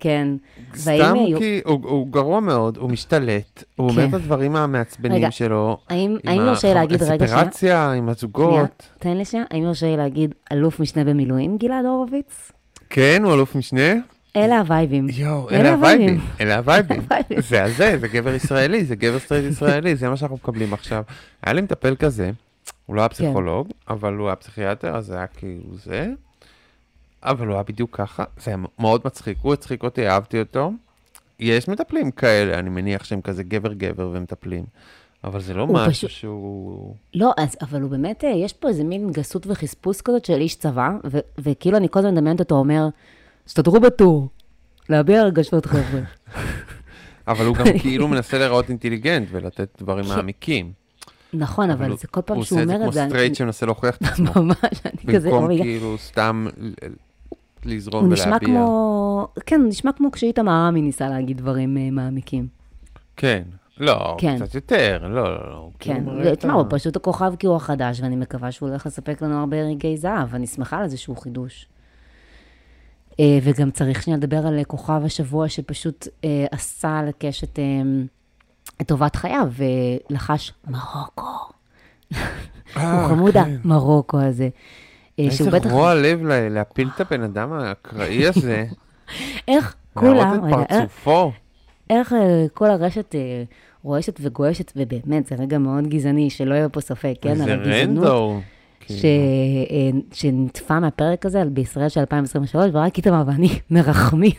כן. סתם כי הוא, הוא גרוע מאוד, הוא משתלט, הוא אומר כן. את הדברים המעצבנים שלו. האם עם יורשה הח- להגיד, רגע, שנייה, עם שנייה, הזוגות. תן לי שנייה, האם יורשה לי להגיד אלוף משנה במילואים, גלעד הורוביץ? כן, הוא אלוף משנה? אלה הווייבים. יואו, אלה הווייבים. אלה הווייבים. הווייבים. זה הזה, זה גבר ישראלי, זה גבר סטרייט ישראלי, זה מה שאנחנו מקבלים עכשיו. היה לי מטפל כזה, הוא לא היה פסיכולוג, אבל הוא היה פסיכיאטר, אז זה היה כאילו זה. אבל הוא היה בדיוק ככה, זה היה מאוד מצחיק, הוא הצחיק אותי, אהבתי אותו. יש מטפלים כאלה, אני מניח שהם כזה גבר-גבר ומטפלים. אבל זה לא הוא משהו פשוט- שהוא... לא, אז, אבל הוא באמת, אה, יש פה איזה מין גסות וחספוס כזאת של איש צבא, ו- וכאילו אני כל הזמן מדמיינת אותו אומר, הסתדרו בטור, להביע רגשות חבר'ה. (laughs) אבל הוא גם (laughs) כאילו מנסה להיראות אינטליגנט ולתת דברים מעמיקים. נכון, אבל הוא- זה כל פעם הוא שהוא עושה את זה אומר כמו את זה, סטרייט שמנסה להוכיח את עצמו. (laughs) ממש, אני כזה, במקום. כאילו סתם לזרום ולהביע. נשמע כמו, כן, נשמע כמו כשאיתמר רמי ניסה להגיד דברים אה, מעמיקים. כן, לא, כן. קצת יותר, לא, לא, לא. כן, כאילו ותשמע, ה- הוא פשוט הכוכב כי הוא החדש, ואני מקווה שהוא הולך לספק לנו הרבה רגעי זהב, אני שמחה על איזשהו חידוש. אה, וגם צריך שנייה לדבר על אה, כוכב השבוע שפשוט עשה לקשת אה, את טובת חייו, ולחש מרוקו. (laughs) הוא חמוד כן. המרוקו הזה. אה, איזה רוע לב להפיל את הבן אדם האקראי הזה. (laughs) איך להראות כולם, רגע, את איך- פרצופו. איך אה, כל הרשת אה, רועשת וגועשת, ובאמת, זה רגע מאוד גזעני, שלא יהיה פה ספק, כן, על הגזענות. כאילו. ש... אה, שנטבע מהפרק הזה בישראל של 2023, ורק איתמר ואני (laughs) מרחמים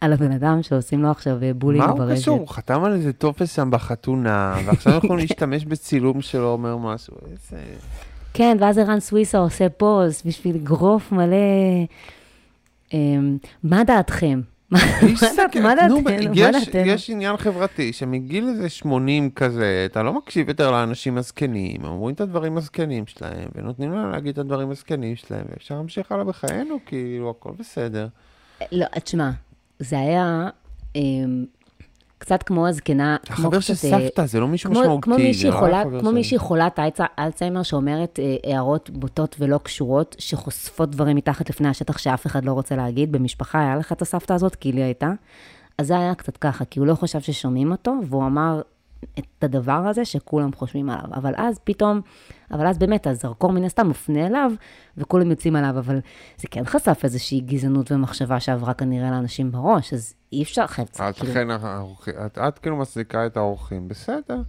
על הבן אדם שעושים לו עכשיו אה, שיימינג מה ברשת. הוא קשור? הוא חתם על איזה טופס שם בחתונה, ועכשיו אנחנו להשתמש בצילום שלו אומר משהו. איזה... כן, ואז ערן סוויסה עושה פוסט בשביל אגרוף מלא... אמ, מה דעתכם? (laughs) מה איש דעת- סקר, מה נו, דעתנו? מה יש- עניין חברתי שמגיל איזה 80 כזה, אתה לא מקשיב יותר לאנשים הזקנים, הם אומרים את הדברים הזקנים שלהם, ונותנים להם להגיד את הדברים הזקנים שלהם, ואפשר להמשיך הלאה בחיינו, כאילו, הכל בסדר. לא, תשמע, זה היה אמ, קצת כמו הזקנה, כמו החבר של קצת, סבתא, זה לא מישהו משמעותי, כמו מישהי לא חולת. מישהי חולת אלצ- אלצהיימר שאומרת אה, הערות בוטות ולא קשורות, שחושפות דברים מתחת לפני השטח שאף אחד לא רוצה להגיד. במשפחה היה לך את הסבתא הזאת, כי לי הייתה. אז זה היה קצת ככה, כי הוא לא חשב ששומעים אותו, והוא אמר את הדבר הזה שכולם חושבים עליו. אבל אז פתאום, אבל אז באמת הזרקור מן הסתם מופנה אליו, וכולם יוצאים עליו, אבל זה כן חשף איזושהי גזענות ומחשבה שעברה כנראה לאנשים בראש, אז אי אפשר, חייב, את כאילו, האורחים- את- את כאילו מצדיקה את האורחים, בסדר.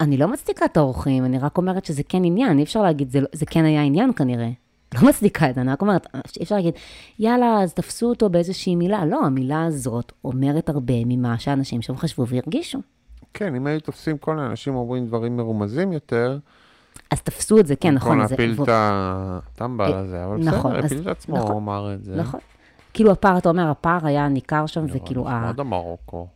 אני לא מצדיקה את האורחים, אני רק אומרת שזה כן עניין, אי אפשר להגיד, זה, לא- זה כן היה עניין כנראה. לא מצדיקה את זה, אני רק אומרת, אי אפשר להגיד, יאללה, אז תפסו אותו באיזושהי מילה. לא, המילה הזאת אומרת הרבה ממה שאנשים שם חשבו והרגישו. כן, אם היו תופסים כל האנשים אומרים דברים מרומזים יותר, אז תפסו את זה, כן, נכון. במקום להפיל את הטמבל אה, הזה, אבל נכון, בסדר, הפיל את עצמו, נכון, הוא אמר את זה. נכון. כאילו הפער, אתה אומר, הפער היה ניכר שם, וכאילו, ה- נחמד המרוקו.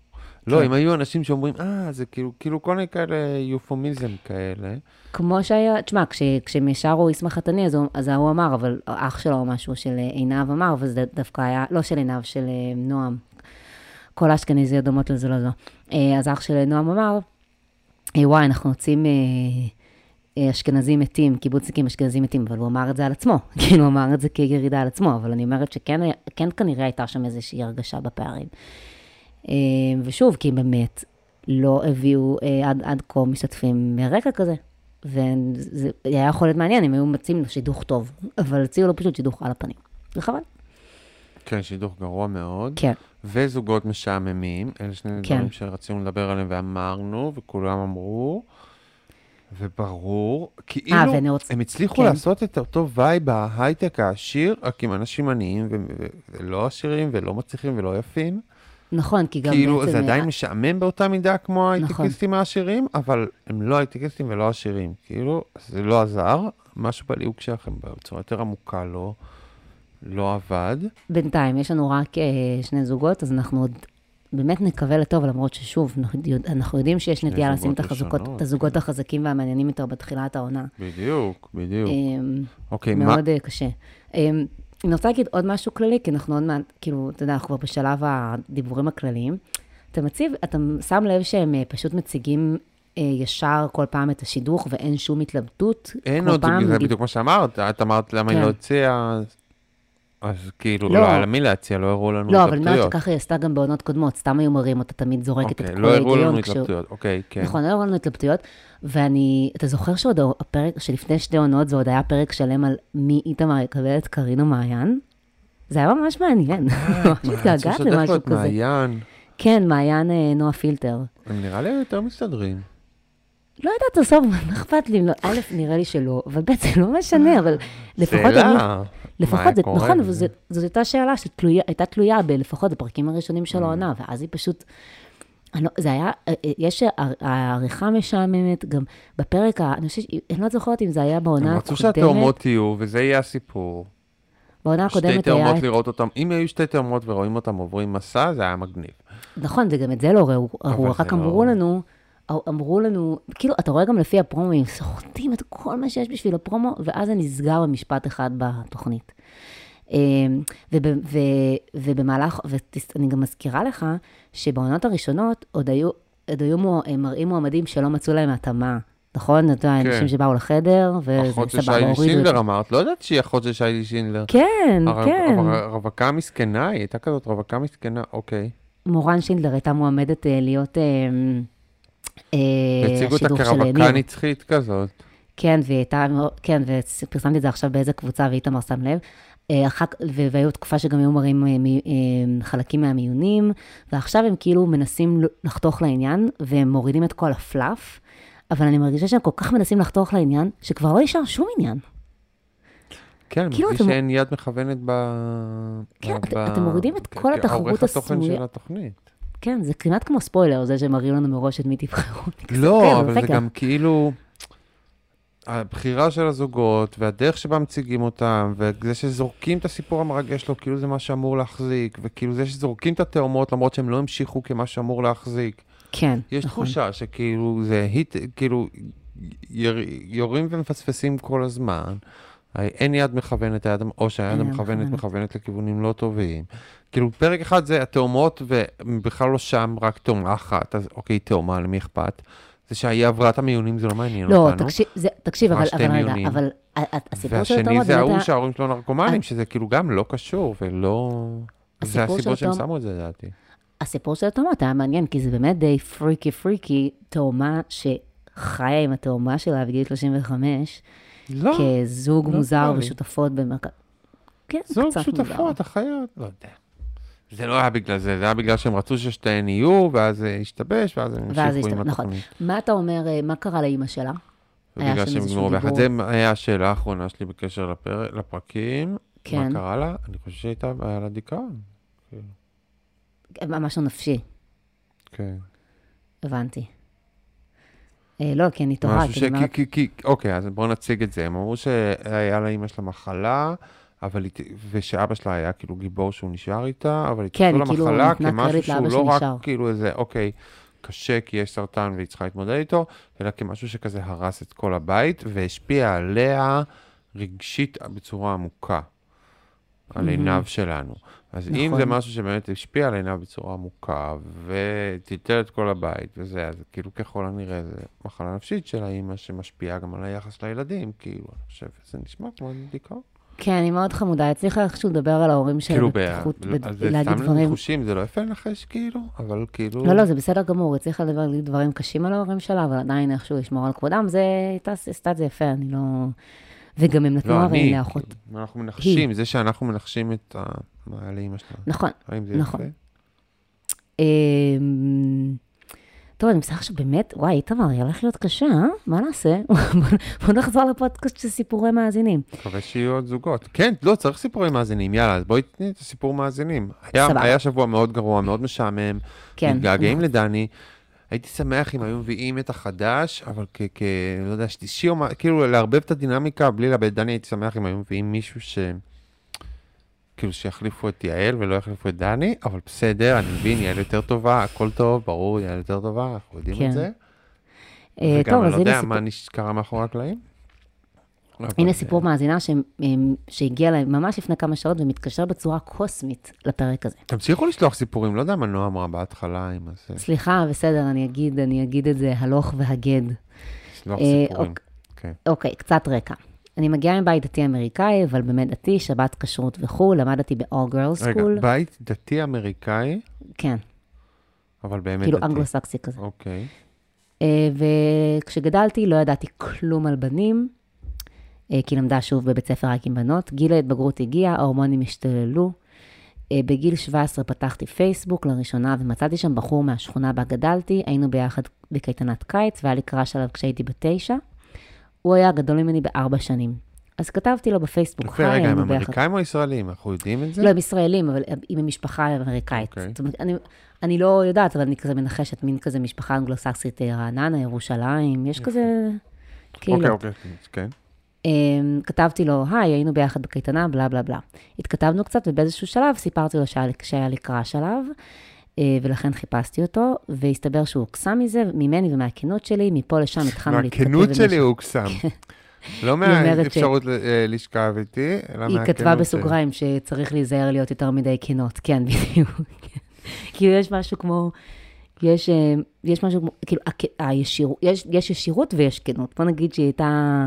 לא, כן. אם היו אנשים שאומרים, אה, זה כאילו, כאילו כל מיני כאלה יופומיזם כאלה. כמו שהיה, תשמע, כש, כשהם שרו ישמח חתני, אז, הוא- אז ההוא אמר, אבל אח שלו או משהו של אה, עינב אמר, וזה דווקא היה, לא של עינב, של אה, נועם. כל האשכנזיות דומות לזה לזו. אה, אז אח של נועם אמר, אה, וואי, אנחנו יוצאים אה, אשכנזים מתים, קיבוצניקים אשכנזים מתים, אבל הוא אמר את זה על עצמו. (laughs) כאילו, הוא אמר את זה כירידה על עצמו, אבל אני אומרת שכן כן כנראה הייתה שם איזושהי הרגשה בפערים. ושוב, כי באמת לא הביאו עד, עד כה משתתפים מרקע כזה. וזה היה יכול להיות מעניין אם היו מציעים לו שידוך טוב, אבל הציעו לו פשוט שידוך על הפנים. זה חבל. כן, שידוך גרוע מאוד. כן. וזוגות משעממים, אלה שני כן. דברים שרצינו לדבר עליהם ואמרנו, וכולם אמרו, וברור, כאילו, אה, ואני רוצ- הם הצליחו כן. לעשות את אותו vibe בהייטק העשיר, רק עם אנשים עניים, ו- ולא עשירים, ולא מצליחים ולא יפים. נכון, כי גם כאילו, בעצם... זה עדיין אה, משעמם באותה מידה כמו נכון. ההייטקיסטים העשירים, אבל הם לא הייטקיסטים ולא עשירים. כאילו, זה לא עזר, משהו בליהוק שלכם בצורה יותר עמוקה לא, לא עבד. בינתיים, יש לנו רק אה, שני זוגות, אז אנחנו עוד באמת נקווה לטוב, למרות ששוב, אנחנו יודע- אנחנו יודעים שיש נטייה לשים את החזוקות- את הזוגות החזקים והמעניינים יותר בתחילת העונה. בדיוק, בדיוק. אמ, אוקיי, מה... מאוד אה, קשה. אמ, אני רוצה להגיד עוד משהו כללי, כי אנחנו עוד מעט, כאילו, אתה יודע, אנחנו כבר בשלב הדיבורים הכלליים. אתה מציב, אתה שם לב שהם אה, פשוט מציגים אה, ישר כל פעם את השידוך, ואין שום התלבטות. אין עוד, זה בדיוק מה שאמרת, את אמרת למה היא כן. לא הציעה, אז כאילו, לא. לא היה למי להציע, לא הראו לנו לא, אבל אני אומרת התלבטויות. שככה היא עשתה גם בעונות קודמות, סתם היו מראים אותה תמיד זורקת את אוקיי, כל לא הראו לנו ההיגיון. כשהוא- התלבטויות, אוקיי, כן. נכון, לא הראו לנו התלבטויות, ואני, אתה זוכר שעוד הפרק, שלפני שתי עונות זה עוד היה פרק שלם על מי איתמר יקבל את קארין או מעיין? זה היה ממש מעניין, (laughs) ממש צריך לשתף לו למשהו את כזה. מעיין, כן, מעיין אה, נועה פילטר. הם נראה לי יותר מסתדרים. לא יודעת, בסוף, מה אכפת לי? לא, א', נראה לי שלא, אבל ב', זה לא משנה, אבל לפחות אני... שאלה, לפחות זה, נכון? וזאת הייתה שאלה שהייתה תלויה ב, לפחות בפרקים הראשונים. של העונה, ואז היא פשוט, לא, זה היה, אה, אה, יש הע- העריכה משעממת, גם בפרק, אני חושבת, אני לא זוכרת אם זה היה הם בעונה רצו הקודמת, שהתאומות יהיו, וזה יהיה הסיפור. בעונה שתי הקודמת היה, תאומות את- לראות אותם, אם היו שתי תאומות ורואים אותם עוברים מסע, זה היה מגניב. נכון, זה גם את זה לא ראו, רק לא- אמרו לנו, אמרו לנו, כאילו, אתה רואה גם לפי הפרומו, הם סוחטים את כל מה שיש בשביל הפרומו, ואז זה נסגר במשפט אחד בתוכנית. אמ, וב, ו, ובמהלך, ואני גם מזכירה לך, שבעונות הראשונות עוד היו, עוד היו הם מראים מועמדים שלא מצאו להם התאמה, נכון? אתה יודע, כן. אנשים שבאו לחדר, וזה אחות של סבבה, שיילי הורידו את שינדלר זה. אמרת, לא ידעתי שהיא אחות של שיילי שינדלר. כן, כן. הרווקה מסכנה, היא הייתה כזאת רווקה מסכנה, אוקיי. מורן שינדלר הייתה מועמדת אה, להיות אה, אה, הציגו אותה השידוך של כרווקה ניר. נצחית כזאת. כן, והיא הייתה, כן, ופרסמתי את זה עכשיו באיזה קבוצה, ואיתמר שם לב. אה, אחר, והיו תקופה שגם היו מראים אה, אה, חלקים מהמיונים, ועכשיו הם כאילו מנסים לחתוך לעניין, והם מורידים את כל הפלאף, אבל אני מרגישה שהם כל כך מנסים לחתוך לעניין, שכבר לא נשאר שום עניין. כן, כאילו מרגיש אתם- שאין יד מכוונת ב... כן, ב- את- ב- אתם מורידים את כל התחרות כעורך התוכן הסמויה. של התוכנית. כן, זה כמעט כמו ספוילר, זה שמראים לנו מראש את מי תבחרו. (laughs) לא, אבל זה. גם כאילו... הבחירה של הזוגות, והדרך שבה מציגים אותם, וזה שזורקים את הסיפור המרגש שלו, כאילו זה מה שאמור להחזיק, וכאילו זה שזורקים את התאומות למרות שהם לא המשיכו כמה שאמור להחזיק. כן, יש נכון. תחושה שכאילו זה היט, כאילו יר, יורים ומפספסים כל הזמן. אין יד מכוונת, היד, או שהיד המכוונת מכוונת. מכוונת לכיוונים לא טובים. כאילו, פרק אחד זה התאומות, ובכלל לא שם, רק תאומה אחת, אז אוקיי, תאומה, למי אכפת? זה שהיא עברה את המיונים, זה לא מעניין לא, אותנו. תקשיב, זה- תקשיב, אבל אבל רגע. אבל הסיפור של והשני התאומות זה באמת ההוא היה... שההורים שלו נרקומנים. שזה כאילו גם לא קשור, ולא... זה הסיפור שהם שמו את זה, לדעתי. הסיפור של התאומות היה מעניין, כי זה באמת די פריקי פריקי, תאומה שחיה עם התאומה שלה בגיל 35, לא, כזוג לא מוזר. ושותפות במרכז... כן, זוג קצת מוזר. שותפות, אחיות, לא יודע. זה לא היה בגלל זה, זה היה בגלל שהם רצו ששתיהן יהיו, ואז זה השתבש, ואז הם המשיכו עם נכון. התוכנית. מה אתה אומר, אה, מה קרה לאימא שלה? שם שהם נגמרו ביחד. זה היה השאלה האחרונה שלי בקשר לפר- לפרקים. כן. מה קרה לה? אני חושב שהייתה, היה לה דיכאון. משהו נפשי, כן. הבנתי. אה, לא, כי אני תוהה, משהו כי ש... אני אומרת- כי, כי, כי, אוקיי, אז בואו נציג את זה. הם אמרו שהיה לאימא שלה מחלה, אבל היא, ושאבא שלה היה כאילו גיבור שהוא נשאר איתה, אבל כן, התייחסו היא כאילו למחלה כמשהו שהוא לא רק שנשאר. כאילו איזה, אוקיי, קשה כי יש סרטן והיא צריכה להתמודד איתו, אלא כמשהו שכזה הרס את כל הבית והשפיע עליה רגשית בצורה עמוקה, על עיניו שלנו. אז אם נכון. זה משהו שבאמת השפיע על עיניו בצורה עמוקה, וטלטל את כל הבית וזה, אז כאילו ככל הנראה זה מחלה נפשית של האימא שמשפיעה גם על היחס לילדים, כאילו, אני חושב, זה נשמע כמו דיכאון. כן, היא מאוד חמודה, היא הצליחה איכשהו לדבר על ההורים שלה כאילו, בפתיחות, בד- אז זה להגיד סתם דברים. ניחושים, זה לא יפה לנחש כאילו, אבל כאילו... לא, לא, זה בסדר גמור, היא הצליחה לדבר להגיד דברים קשים על ההורים שלה, אבל עדיין איכשהו לשמור על כבודם, זה, היא עשתה את זה יפה, אני לא... וגם הם נתנו לא, הרי לאחות. אנחנו מנחשים, זה שאנחנו מנחשים את ה... מה היה לאימא שלנו. נכון. האם זה נכון. יפה? טוב, אני מסתכל עכשיו באמת, וואי, איתמר, היא הולכת להיות קשה, אה? מה נעשה? (laughs) בוא- נחזור לפודקאסט של סיפורי מאזינים. מקווה שיהיו עוד זוגות. כן, לא, צריך סיפורי מאזינים, יאללה, אז בואי תתני את הסיפור מאזינים. היה, סבבה. היה שבוע מאוד גרוע, מאוד משעמם, כן. מתגעגעים לדני. הייתי שמח אם היו מביאים את החדש, אבל כ... כ לא יודע, שלישי או מה, כאילו לערבב את הדינמיקה בלי לאבד דני, הייתי שמח אם היו מביאים מישהו ש... כאילו שיחליפו את יעל ולא יחליפו את דני, אבל בסדר, אני מבין, יעל יותר טובה, הכל טוב, ברור, יעל יותר טובה, אנחנו יודעים כן. את זה. אה, וגם טוב, אני אז לא יודע סיפור- מה נש- קרה מאחורי הקלעים. הנה אה, סיפור מאזינה שהגיע להם ממש לפני כמה שעות ומתקשר בצורה קוסמית לפרק הזה. תמשיכו לשלוח סיפורים, לא יודע מה נועה אמרה בהתחלה עם הזה. סליחה, בסדר, אני אגיד, אני אגיד את זה הלוך והגד. לשלוח אה, סיפורים. אוק- כן. אוקיי, קצת רקע. אני מגיעה מבית דתי אמריקאי, אבל באמת דתי, שבת כשרות וכו', למדתי ב-all girls רגע, school. בית דתי אמריקאי, כן, אבל באמת כאילו דתי. אנגלו-סקסי כזה. אוקיי. אה, וכשגדלתי לא ידעתי כלום על בנים, אה, כי למדה שוב בבית ספר רק עם בנות. גיל ההתבגרות הגיע, ההורמונים השתוללו. אה, בגיל 17 פתחתי פייסבוק לראשונה ומצאתי שם בחור מהשכונה בה גדלתי, היינו ביחד בקייטנת קיץ והיה לי קראש עליו כשהייתי בתשע. הוא היה גדול ממני בארבע שנים. אז כתבתי לו בפייסבוק, יפה, רגע, הם ביחד." אמריקאים או ישראלים? אנחנו יודעים את זה? לא, הם ישראלים, אבל הם ממשפחה אמריקאית. אוקיי. זאת אומרת, אני, אני לא יודעת, אבל אני כזה מנחשת, מין כזה משפחה אנגלוסקסית, אה, רעננה, ירושלים, יש כזה... כאילו. אוקיי, אוקיי, כן. אמ, כתבתי לו, היי, היינו ביחד בקייטנה, בלה בלה בלה. התכתבנו קצת, ובאיזשהו שלב סיפרתי לו שהיה לי- קראש עליו, ולכן חיפשתי אותו, והסתבר שהוא הוקסם מזה, ממני ומהכנות שלי, מפה לשם התחלנו להתכתב. מהכנות שלי הוא קסם. לא אומרת ש- מהאפשרות ל- אה, לשכב איתי, אלא מהכנות היא כתבה שלי. בסוגריים שצריך להיזהר להיות יותר מדי כנות, כן, בדיוק. (laughs) כאילו יש משהו כמו, יש, אה, יש משהו, כמו- כאילו, הישיר, יש, יש ישירות ויש כנות. בוא נגיד שהיא הייתה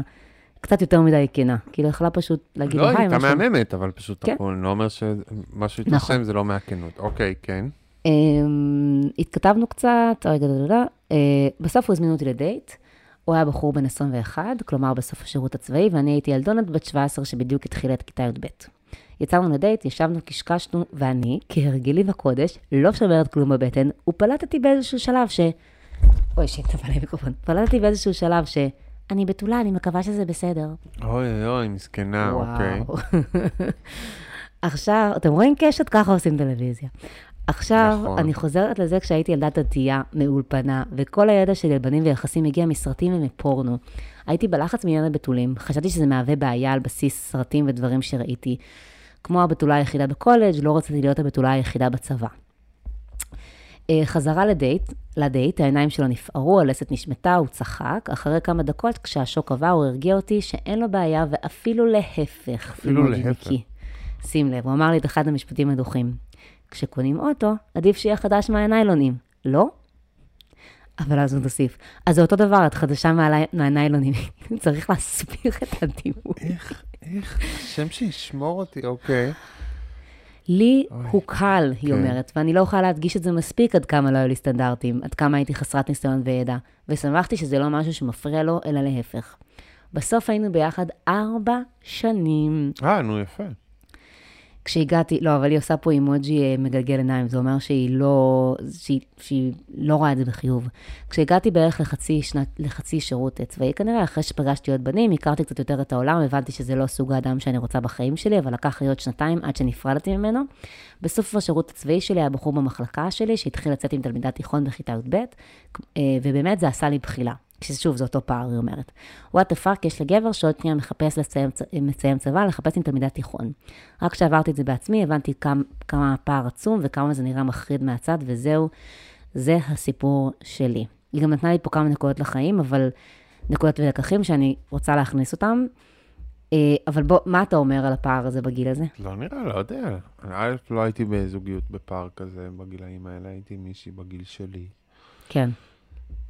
קצת יותר מדי כנה. כאילו, יכלה פשוט להגיד לא, היא היי, הייתה. מהממת, אבל פשוט כן. אני לא אומר שמשהו נכון. התרשם זה לא מהכנות. אוקיי, כן. אמ, התכתבנו קצת, רגע, דה, דה, דה. אה, בסוף הוא הזמין אותי לדייט. הוא היה בחור בן 21, כלומר בסוף השירות הצבאי, ואני הייתי ילדונת בת 17 שבדיוק התחילה את כיתה י"ב. יצאנו לדייט, ישבנו, קשקשנו, ואני, כהרגלי בקודש, לא שומרת כלום בבטן, ופלטתי באיזשהו שלב ש... אוי, שיט, נפל לי המיקרופון. פלטתי באיזשהו שלב ש... אני בתולה, אני מקווה שזה בסדר. אוי אוי מסכנה, אוקיי. (laughs) עכשיו, אתם רואים קשת? ככה עושים טלוויזיה. עכשיו, נכון. אני חוזרת לזה כשהייתי ילדה דתייה מאולפנה, וכל הידע שלי על בנים ויחסים הגיע מסרטים ומפורנו. הייתי בלחץ מעניין הבתולים, חשבתי שזה מהווה בעיה על בסיס סרטים ודברים שראיתי. כמו הבתולה היחידה בקולג', לא רציתי להיות הבתולה היחידה בצבא. אה, חזרה לדייט, לדייט, העיניים שלו נפערו, הלסת נשמטה, הוא צחק. אחרי כמה דקות, כשהשוק עבר, הוא הרגיע אותי שאין לו בעיה, ואפילו להפך. אפילו להפך. שים לב, הוא אמר לי את אחד המשפטים הדוחים. כשקונים אוטו, עדיף שיהיה חדש מהניילונים, לא? אבל אז הוא תוסיף. אז זה אותו דבר, את חדשה מהלי- מהניילונים. (laughs) צריך להסביר את הדימוי. איך, איך, השם שישמור אותי, אוקיי. לי אוי, הוא קל, היא כן. אומרת, ואני לא יכולה להדגיש את זה מספיק עד כמה לא היו לי סטנדרטים, עד כמה הייתי חסרת ניסיון וידע, ושמחתי שזה לא משהו שמפריע לו, אלא להפך. בסוף היינו ביחד ארבע שנים. אה, נו, יפה. כשהגעתי, לא, אבל היא עושה פה אימוג'י אה, מגלגל עיניים, זה אומר שהיא לא, שהיא, שהיא לא רואה את זה בחיוב. כשהגעתי בערך לחצי, שנת, לחצי שירות צבאי כנראה, אחרי שפגשתי עוד בנים, הכרתי קצת יותר את העולם, הבנתי שזה לא סוג האדם שאני רוצה בחיים שלי, אבל לקח לי עוד שנתיים עד שנפרדתי ממנו. בסוף השירות הצבאי שלי היה בחור במחלקה שלי, שהתחיל לצאת עם תלמידת תיכון בכיתה י"ב, אה, ובאמת זה עשה לי בחילה. ששוב, זה אותו פער, היא אומרת. What the fuck, יש לגבר שעוד שנייה מחפש לסיים, מסיים צבא, לחפש עם תלמידת תיכון. רק כשעברתי את זה בעצמי, הבנתי כמה, כמה הפער עצום וכמה זה נראה מחריד מהצד, וזהו, זה הסיפור שלי. היא גם נתנה לי פה כמה נקודות לחיים, אבל נקודות ולקחים שאני רוצה להכניס אותם. אה, אבל בוא, מה אתה אומר על הפער הזה בגיל הזה? לא נראה, לא יודע. א', לא הייתי בזוגיות בפארק כזה בגילאים האלה, הייתי מישהי בגיל שלי. כן.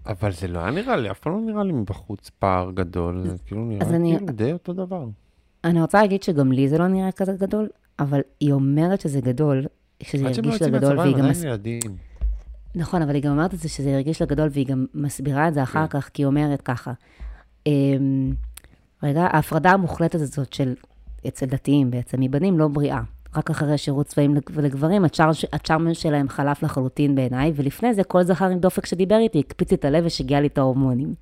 אבל זה לא היה נראה לי, אף פעם לא נראה לי מבחוץ פער גדול, זה כאילו נראה אז אני- כאילו די אותו דבר. אני רוצה להגיד שגם לי זה לא נראה כזה גדול, אבל היא אומרת שזה גדול, שזה לא ירגיש לה גדול, והיא גם... מס-. נכון, אבל היא גם אומרת את זה שזה הרגיש לה גדול, והיא גם מסבירה את זה אחר כן. כך, כי היא אומרת ככה. אמ, רגע, ההפרדה המוחלטת הזאת של, אצל דתיים בעצם, מבנים לא בריאה. רק אחרי שירות צבאים לג- ולגברים, הצ'אר- הצ'ארמן שלהם חלף לחלוטין בעיניי, ולפני זה כל זכר עם דופק שדיבר איתי הקפיץ לי את הלב ושיגע לי את ההורמונים.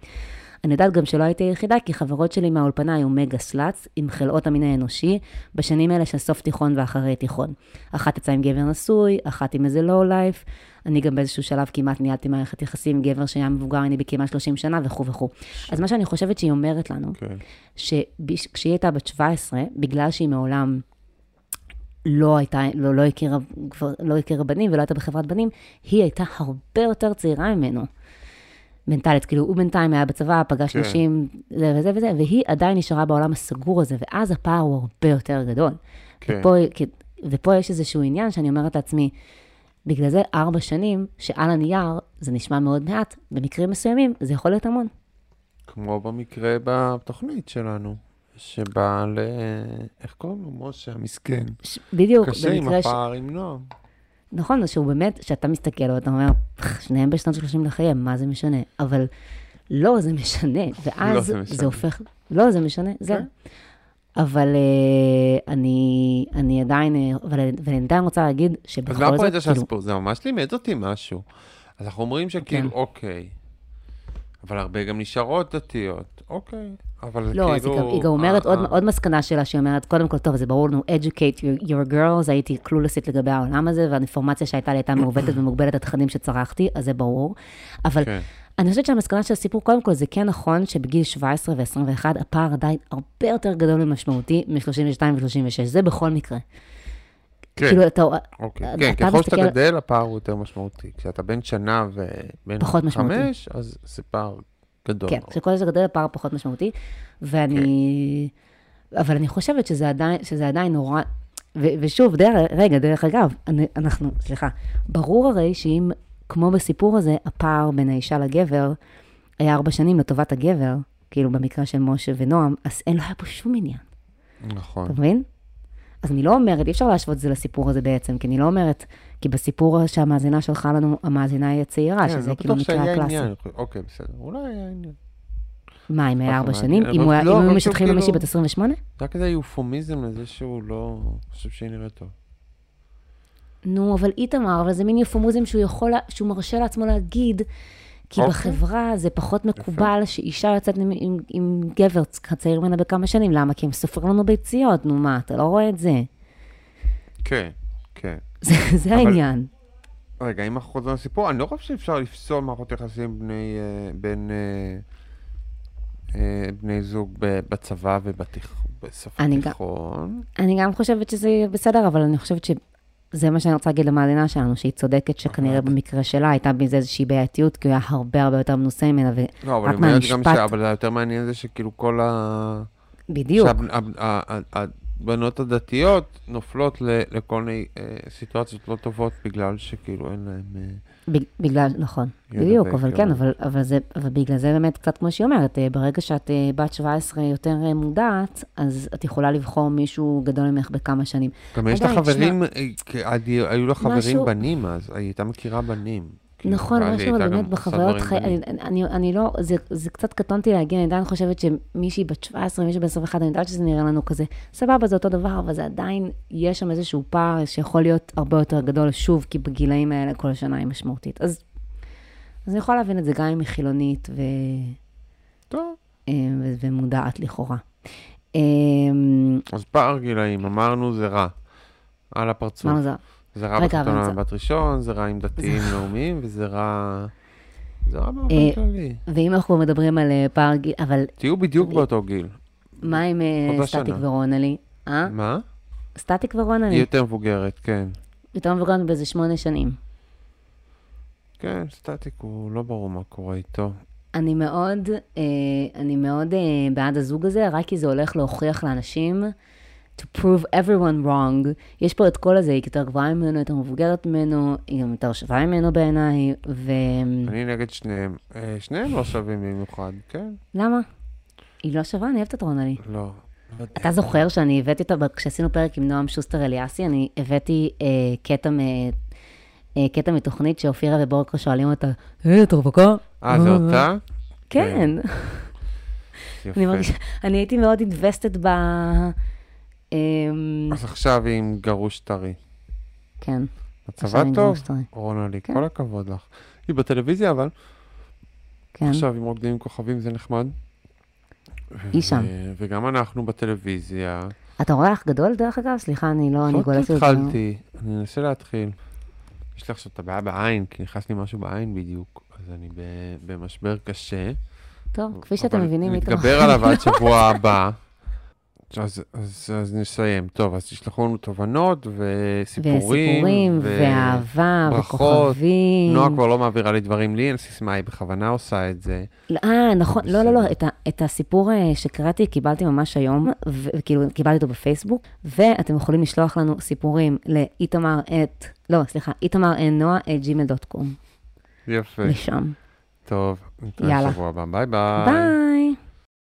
אני יודעת גם שלא הייתי היחידה, כי חברות שלי מהאולפנה היו מגה סלאץ, עם חלאות המין האנושי, בשנים האלה של סוף תיכון ואחרי תיכון. אחת יצאה עם גבר נשוי, אחת עם איזה לואו לייף. אני גם באיזשהו שלב כמעט ניהלתי מערכת יחסים עם גבר שהיה מבוגר ממני בכמעט 30 שנה וכו' וכו'. אז מה שאני חושבת שהיא אומרת לנו, כן. שכשהיא הייתה בת 17, בגלל שהיא מעולם לא הייתה, לא, לא, הכירה, כבר, לא הכירה בנים ולא הייתה בחברת בנים, היא הייתה הרבה יותר צעירה ממנו. מנטלית, כאילו הוא בינתיים היה בצבא, פגש כן. נשים, זה וזה וזה, והיא עדיין נשארה בעולם הסגור הזה, ואז הפער הוא הרבה יותר גדול. כן. ופה, ופה יש איזשהו עניין שאני אומרת לעצמי, בגלל זה ארבע שנים, שעל הנייר זה נשמע מאוד מעט, במקרים מסוימים זה יכול להיות המון. כמו במקרה בתוכנית שלנו, שבא ל... איך קוראים לו? משה המסכן. ש- בדיוק, קשה עם ש... הפער עם נועם. נכון, שהוא באמת, שאתה מסתכל ואתה אומר, "פח, שניהם בשנות 30 לחייהם, מה זה משנה? אבל לא, זה משנה, (laughs) ואז לא, זה זה, משנה. הופך, לא, זה משנה, זה. כן. אבל אה, אני, אני עדיין, אה, אבל ואני עדיין רוצה להגיד שבכל אז זאת, מה הפואנטה של כאילו, הסיפור? זה ממש לימד אותי משהו. אז אנחנו אומרים שכאילו, כן. אוקיי, אבל הרבה גם נשארות דתיות, אוקיי, אבל לא, כאילו... גם- היא גם אומרת אה, עוד, אה, עוד מסקנה שלה, שהיא אומרת, קודם כל, טוב, זה ברור לנו, educate your, your girls, הייתי קלולסית לגבי העולם הזה, והאינפורמציה שהייתה לי הייתה מעוותת ומוגבלת לתכנים שצרכתי, אז זה ברור. אבל כן. אני חושבת שהמסקנה של הסיפור, קודם כל, זה כן נכון שבגיל 17 ו-21, הפער עדיין הרבה יותר גדול ומשמעותי מ-32 ו-36, זה בכל מקרה. כן. כאילו, אתה... אוקיי, אתה כן, ככל שאתה מסתכל- גדל, הפער הוא יותר משמעותי. כשאתה בן שנה ובן משמעותי. חמש, אז זה פער גדול. כן. כשכל זה גדול, הפער פחות משמעותי, ואני... אבל אני חושבת שזה עדיין, שזה עדיין נורא... ו- ושוב, דרך, רגע, דרך אגב, אני, אנחנו, סליחה, ברור הרי שאם כמו בסיפור הזה, הפער בין האישה לגבר היה ארבע שנים לטובת הגבר, כאילו במקרה של משה ונועם, אז אין, לא היה פה שום עניין, נכון. אתה מבין? אז אני לא אומרת, אי אפשר להשוות את זה לסיפור הזה בעצם, כי אני לא אומרת, כי בסיפור שהמאזינה שלחה לנו, המאזינה היא הצעירה, כן, שזה לא כאילו מקרה הקלאסי. עניין. אוקיי, בסדר. אולי היה עניין. מה, אם היה אכפת ארבע לו שנים? אם הוא היה- לא, היו משטחים כאילו- למישהי בת 28? זה היה כזה יופומיזם לזה שהוא לא חושב שהיא נראית טוב. נו, אבל איתמר, אבל זה מין יפומוזם שהוא יכול, שהוא מרשה לעצמו להגיד, כי אוקיי. בחברה זה פחות מקובל שאישה יוצאת עם, עם, עם גבר צעיר ממנה בכמה שנים. למה? כי הם סופרים לנו ביציות, נו מה, אתה לא רואה את זה? כן, כן. זה, זה אבל- העניין. רגע, אם אנחנו חוזרים לסיפור, אני לא חושב שאפשר לפסול מערכות יחסים בני, אה, בין אה, אה, בני זוג בצבא ובסוף אני גם- התיכון. אני גם חושבת שזה בסדר, אבל אני חושבת שזה מה שאני רוצה להגיד למאזינה שלנו, שהיא צודקת שכנראה. במקרה שלה הייתה בזה איזושהי בעייתיות, כי הוא היה הרבה הרבה יותר מנוסה ממנה, לא, אבל היא אומרת גם ש... מהמשפט- אבל היותר מעניין זה שכאילו כל ה... ובדיוק. שהבנות הדתיות נופלות לכל מיני אה, סיטואציות לא טובות בגלל שכאילו אין להם... אה, בגלל, נכון, בדיוק, אבל והיכרות. כן, אבל, אבל, זה, אבל בגלל זה באמת, קצת כמו שהיא אומרת, אה, ברגע שאת בת 17 יותר מודעת, אז את יכולה לבחור מישהו גדול ממך בכמה שנים. גם יש לה עדיין, חברים, היו לה חברים בנים אז, היא הייתה מכירה בנים. כאילו, נכון, משהו באמת בחוויות חיים. אני, אני, אני לא, זה, זה קצת קטונתי להגיד, אני עדיין חושבת שמישהי בת 17, מישהו בן 21, אני יודעת שזה נראה לנו כזה, סבבה, זה אותו דבר, אבל זה עדיין, יש שם איזשהו פער שיכול להיות הרבה יותר גדול, שוב, כי בגילאים האלה כל שנה היא משמעותית. אז, אז אני יכולה להבין את זה גם אם היא חילונית ו... טוב, אה, ו- ומודעת לכאורה. אז פער גילאים, אמרנו זה רע. על הפרצוף. אמרנו זה, זה רע רגע, בחתונה אבל זה- מבט ראשון, זה רע עם דתיים (laughs) לאומיים, וזה רע... זה רע באופן אה, כללי. ואם אנחנו מדברים על אה, פער גיל, אבל תהיו בדיוק באותו גיל. מה עם אה, אותה סטטיק. ורונלי? אה? מה? סטטיק היא ורונלי, יותר מבוגרת, כן. יותר מבוגרת באיזה שמונה שנים. כן, סטטיק הוא לא ברור מה קורה איתו. אני מאוד, אה, אני מאוד אה, בעד הזוג הזה, רק כי זה הולך להוכיח לאנשים to prove everyone wrong. יש פה את כל הזה, היא יותר גבוהה ממנו, יותר מבוגרת ממנו, היא גם יותר שווה ממנו בעיניי, ולמה? אני נגד שניהם. אה, שניהם לא שווים במיוחד, כן? היא לא שווה? אני אוהבת את רונלי. לא. אתה זוכר שאני הבאתי אותה, כשעשינו פרק עם נועם שוסטר אליאסי, אני הבאתי אה, קטע, מ, אה, קטע מתוכנית שאופירה ובורקו שואלים אותה, היי, את רווקה? אה, זה אותה? כן. יפה. אני מרגישה, אני הייתי מאוד invested ב... אמ, אז עכשיו היא עם גרוש טרי. כן. מצבה טוב? רונלי, כן. כל הכבוד לך. היא בטלוויזיה, אבל כן. עכשיו עם רוקדים עם כוכבים זה נחמד. היא שם. וגם אנחנו בטלוויזיה. אתה אורח גדול, דרך אגב? סליחה, אני לא, אני זה. התחלתי, אני אנסה להתחיל. יש לי עכשיו את הבעיה בעין, כי נכנס לי משהו בעין בדיוק. אז אני במשבר קשה. טוב, כפי שאתם מבינים. נתגבר עליו עד שבוע הבא. (laughs) אז, אז, אז נסיים. טוב, אז תשלחו לנו תובנות וסיפורים. וסיפורים, ו- ואהבה, ברכות. וכוכבים. נועה כבר לא מעבירה לי דברים לי, אין סיסמה, היא בכוונה עושה את זה. אה, נכון, לא, לא, לא. את, ה, את הסיפור אה, שקראתי קיבלתי ממש היום, וכאילו קיבלתי אותו בפייסבוק, ואתם יכולים לשלוח לנו סיפורים לאיתמר את, לא, סליחה, איתמר נועה את gmail.com, יפה. לשם. טוב, נתראה. בשבוע הבא. ביי ביי. ביי.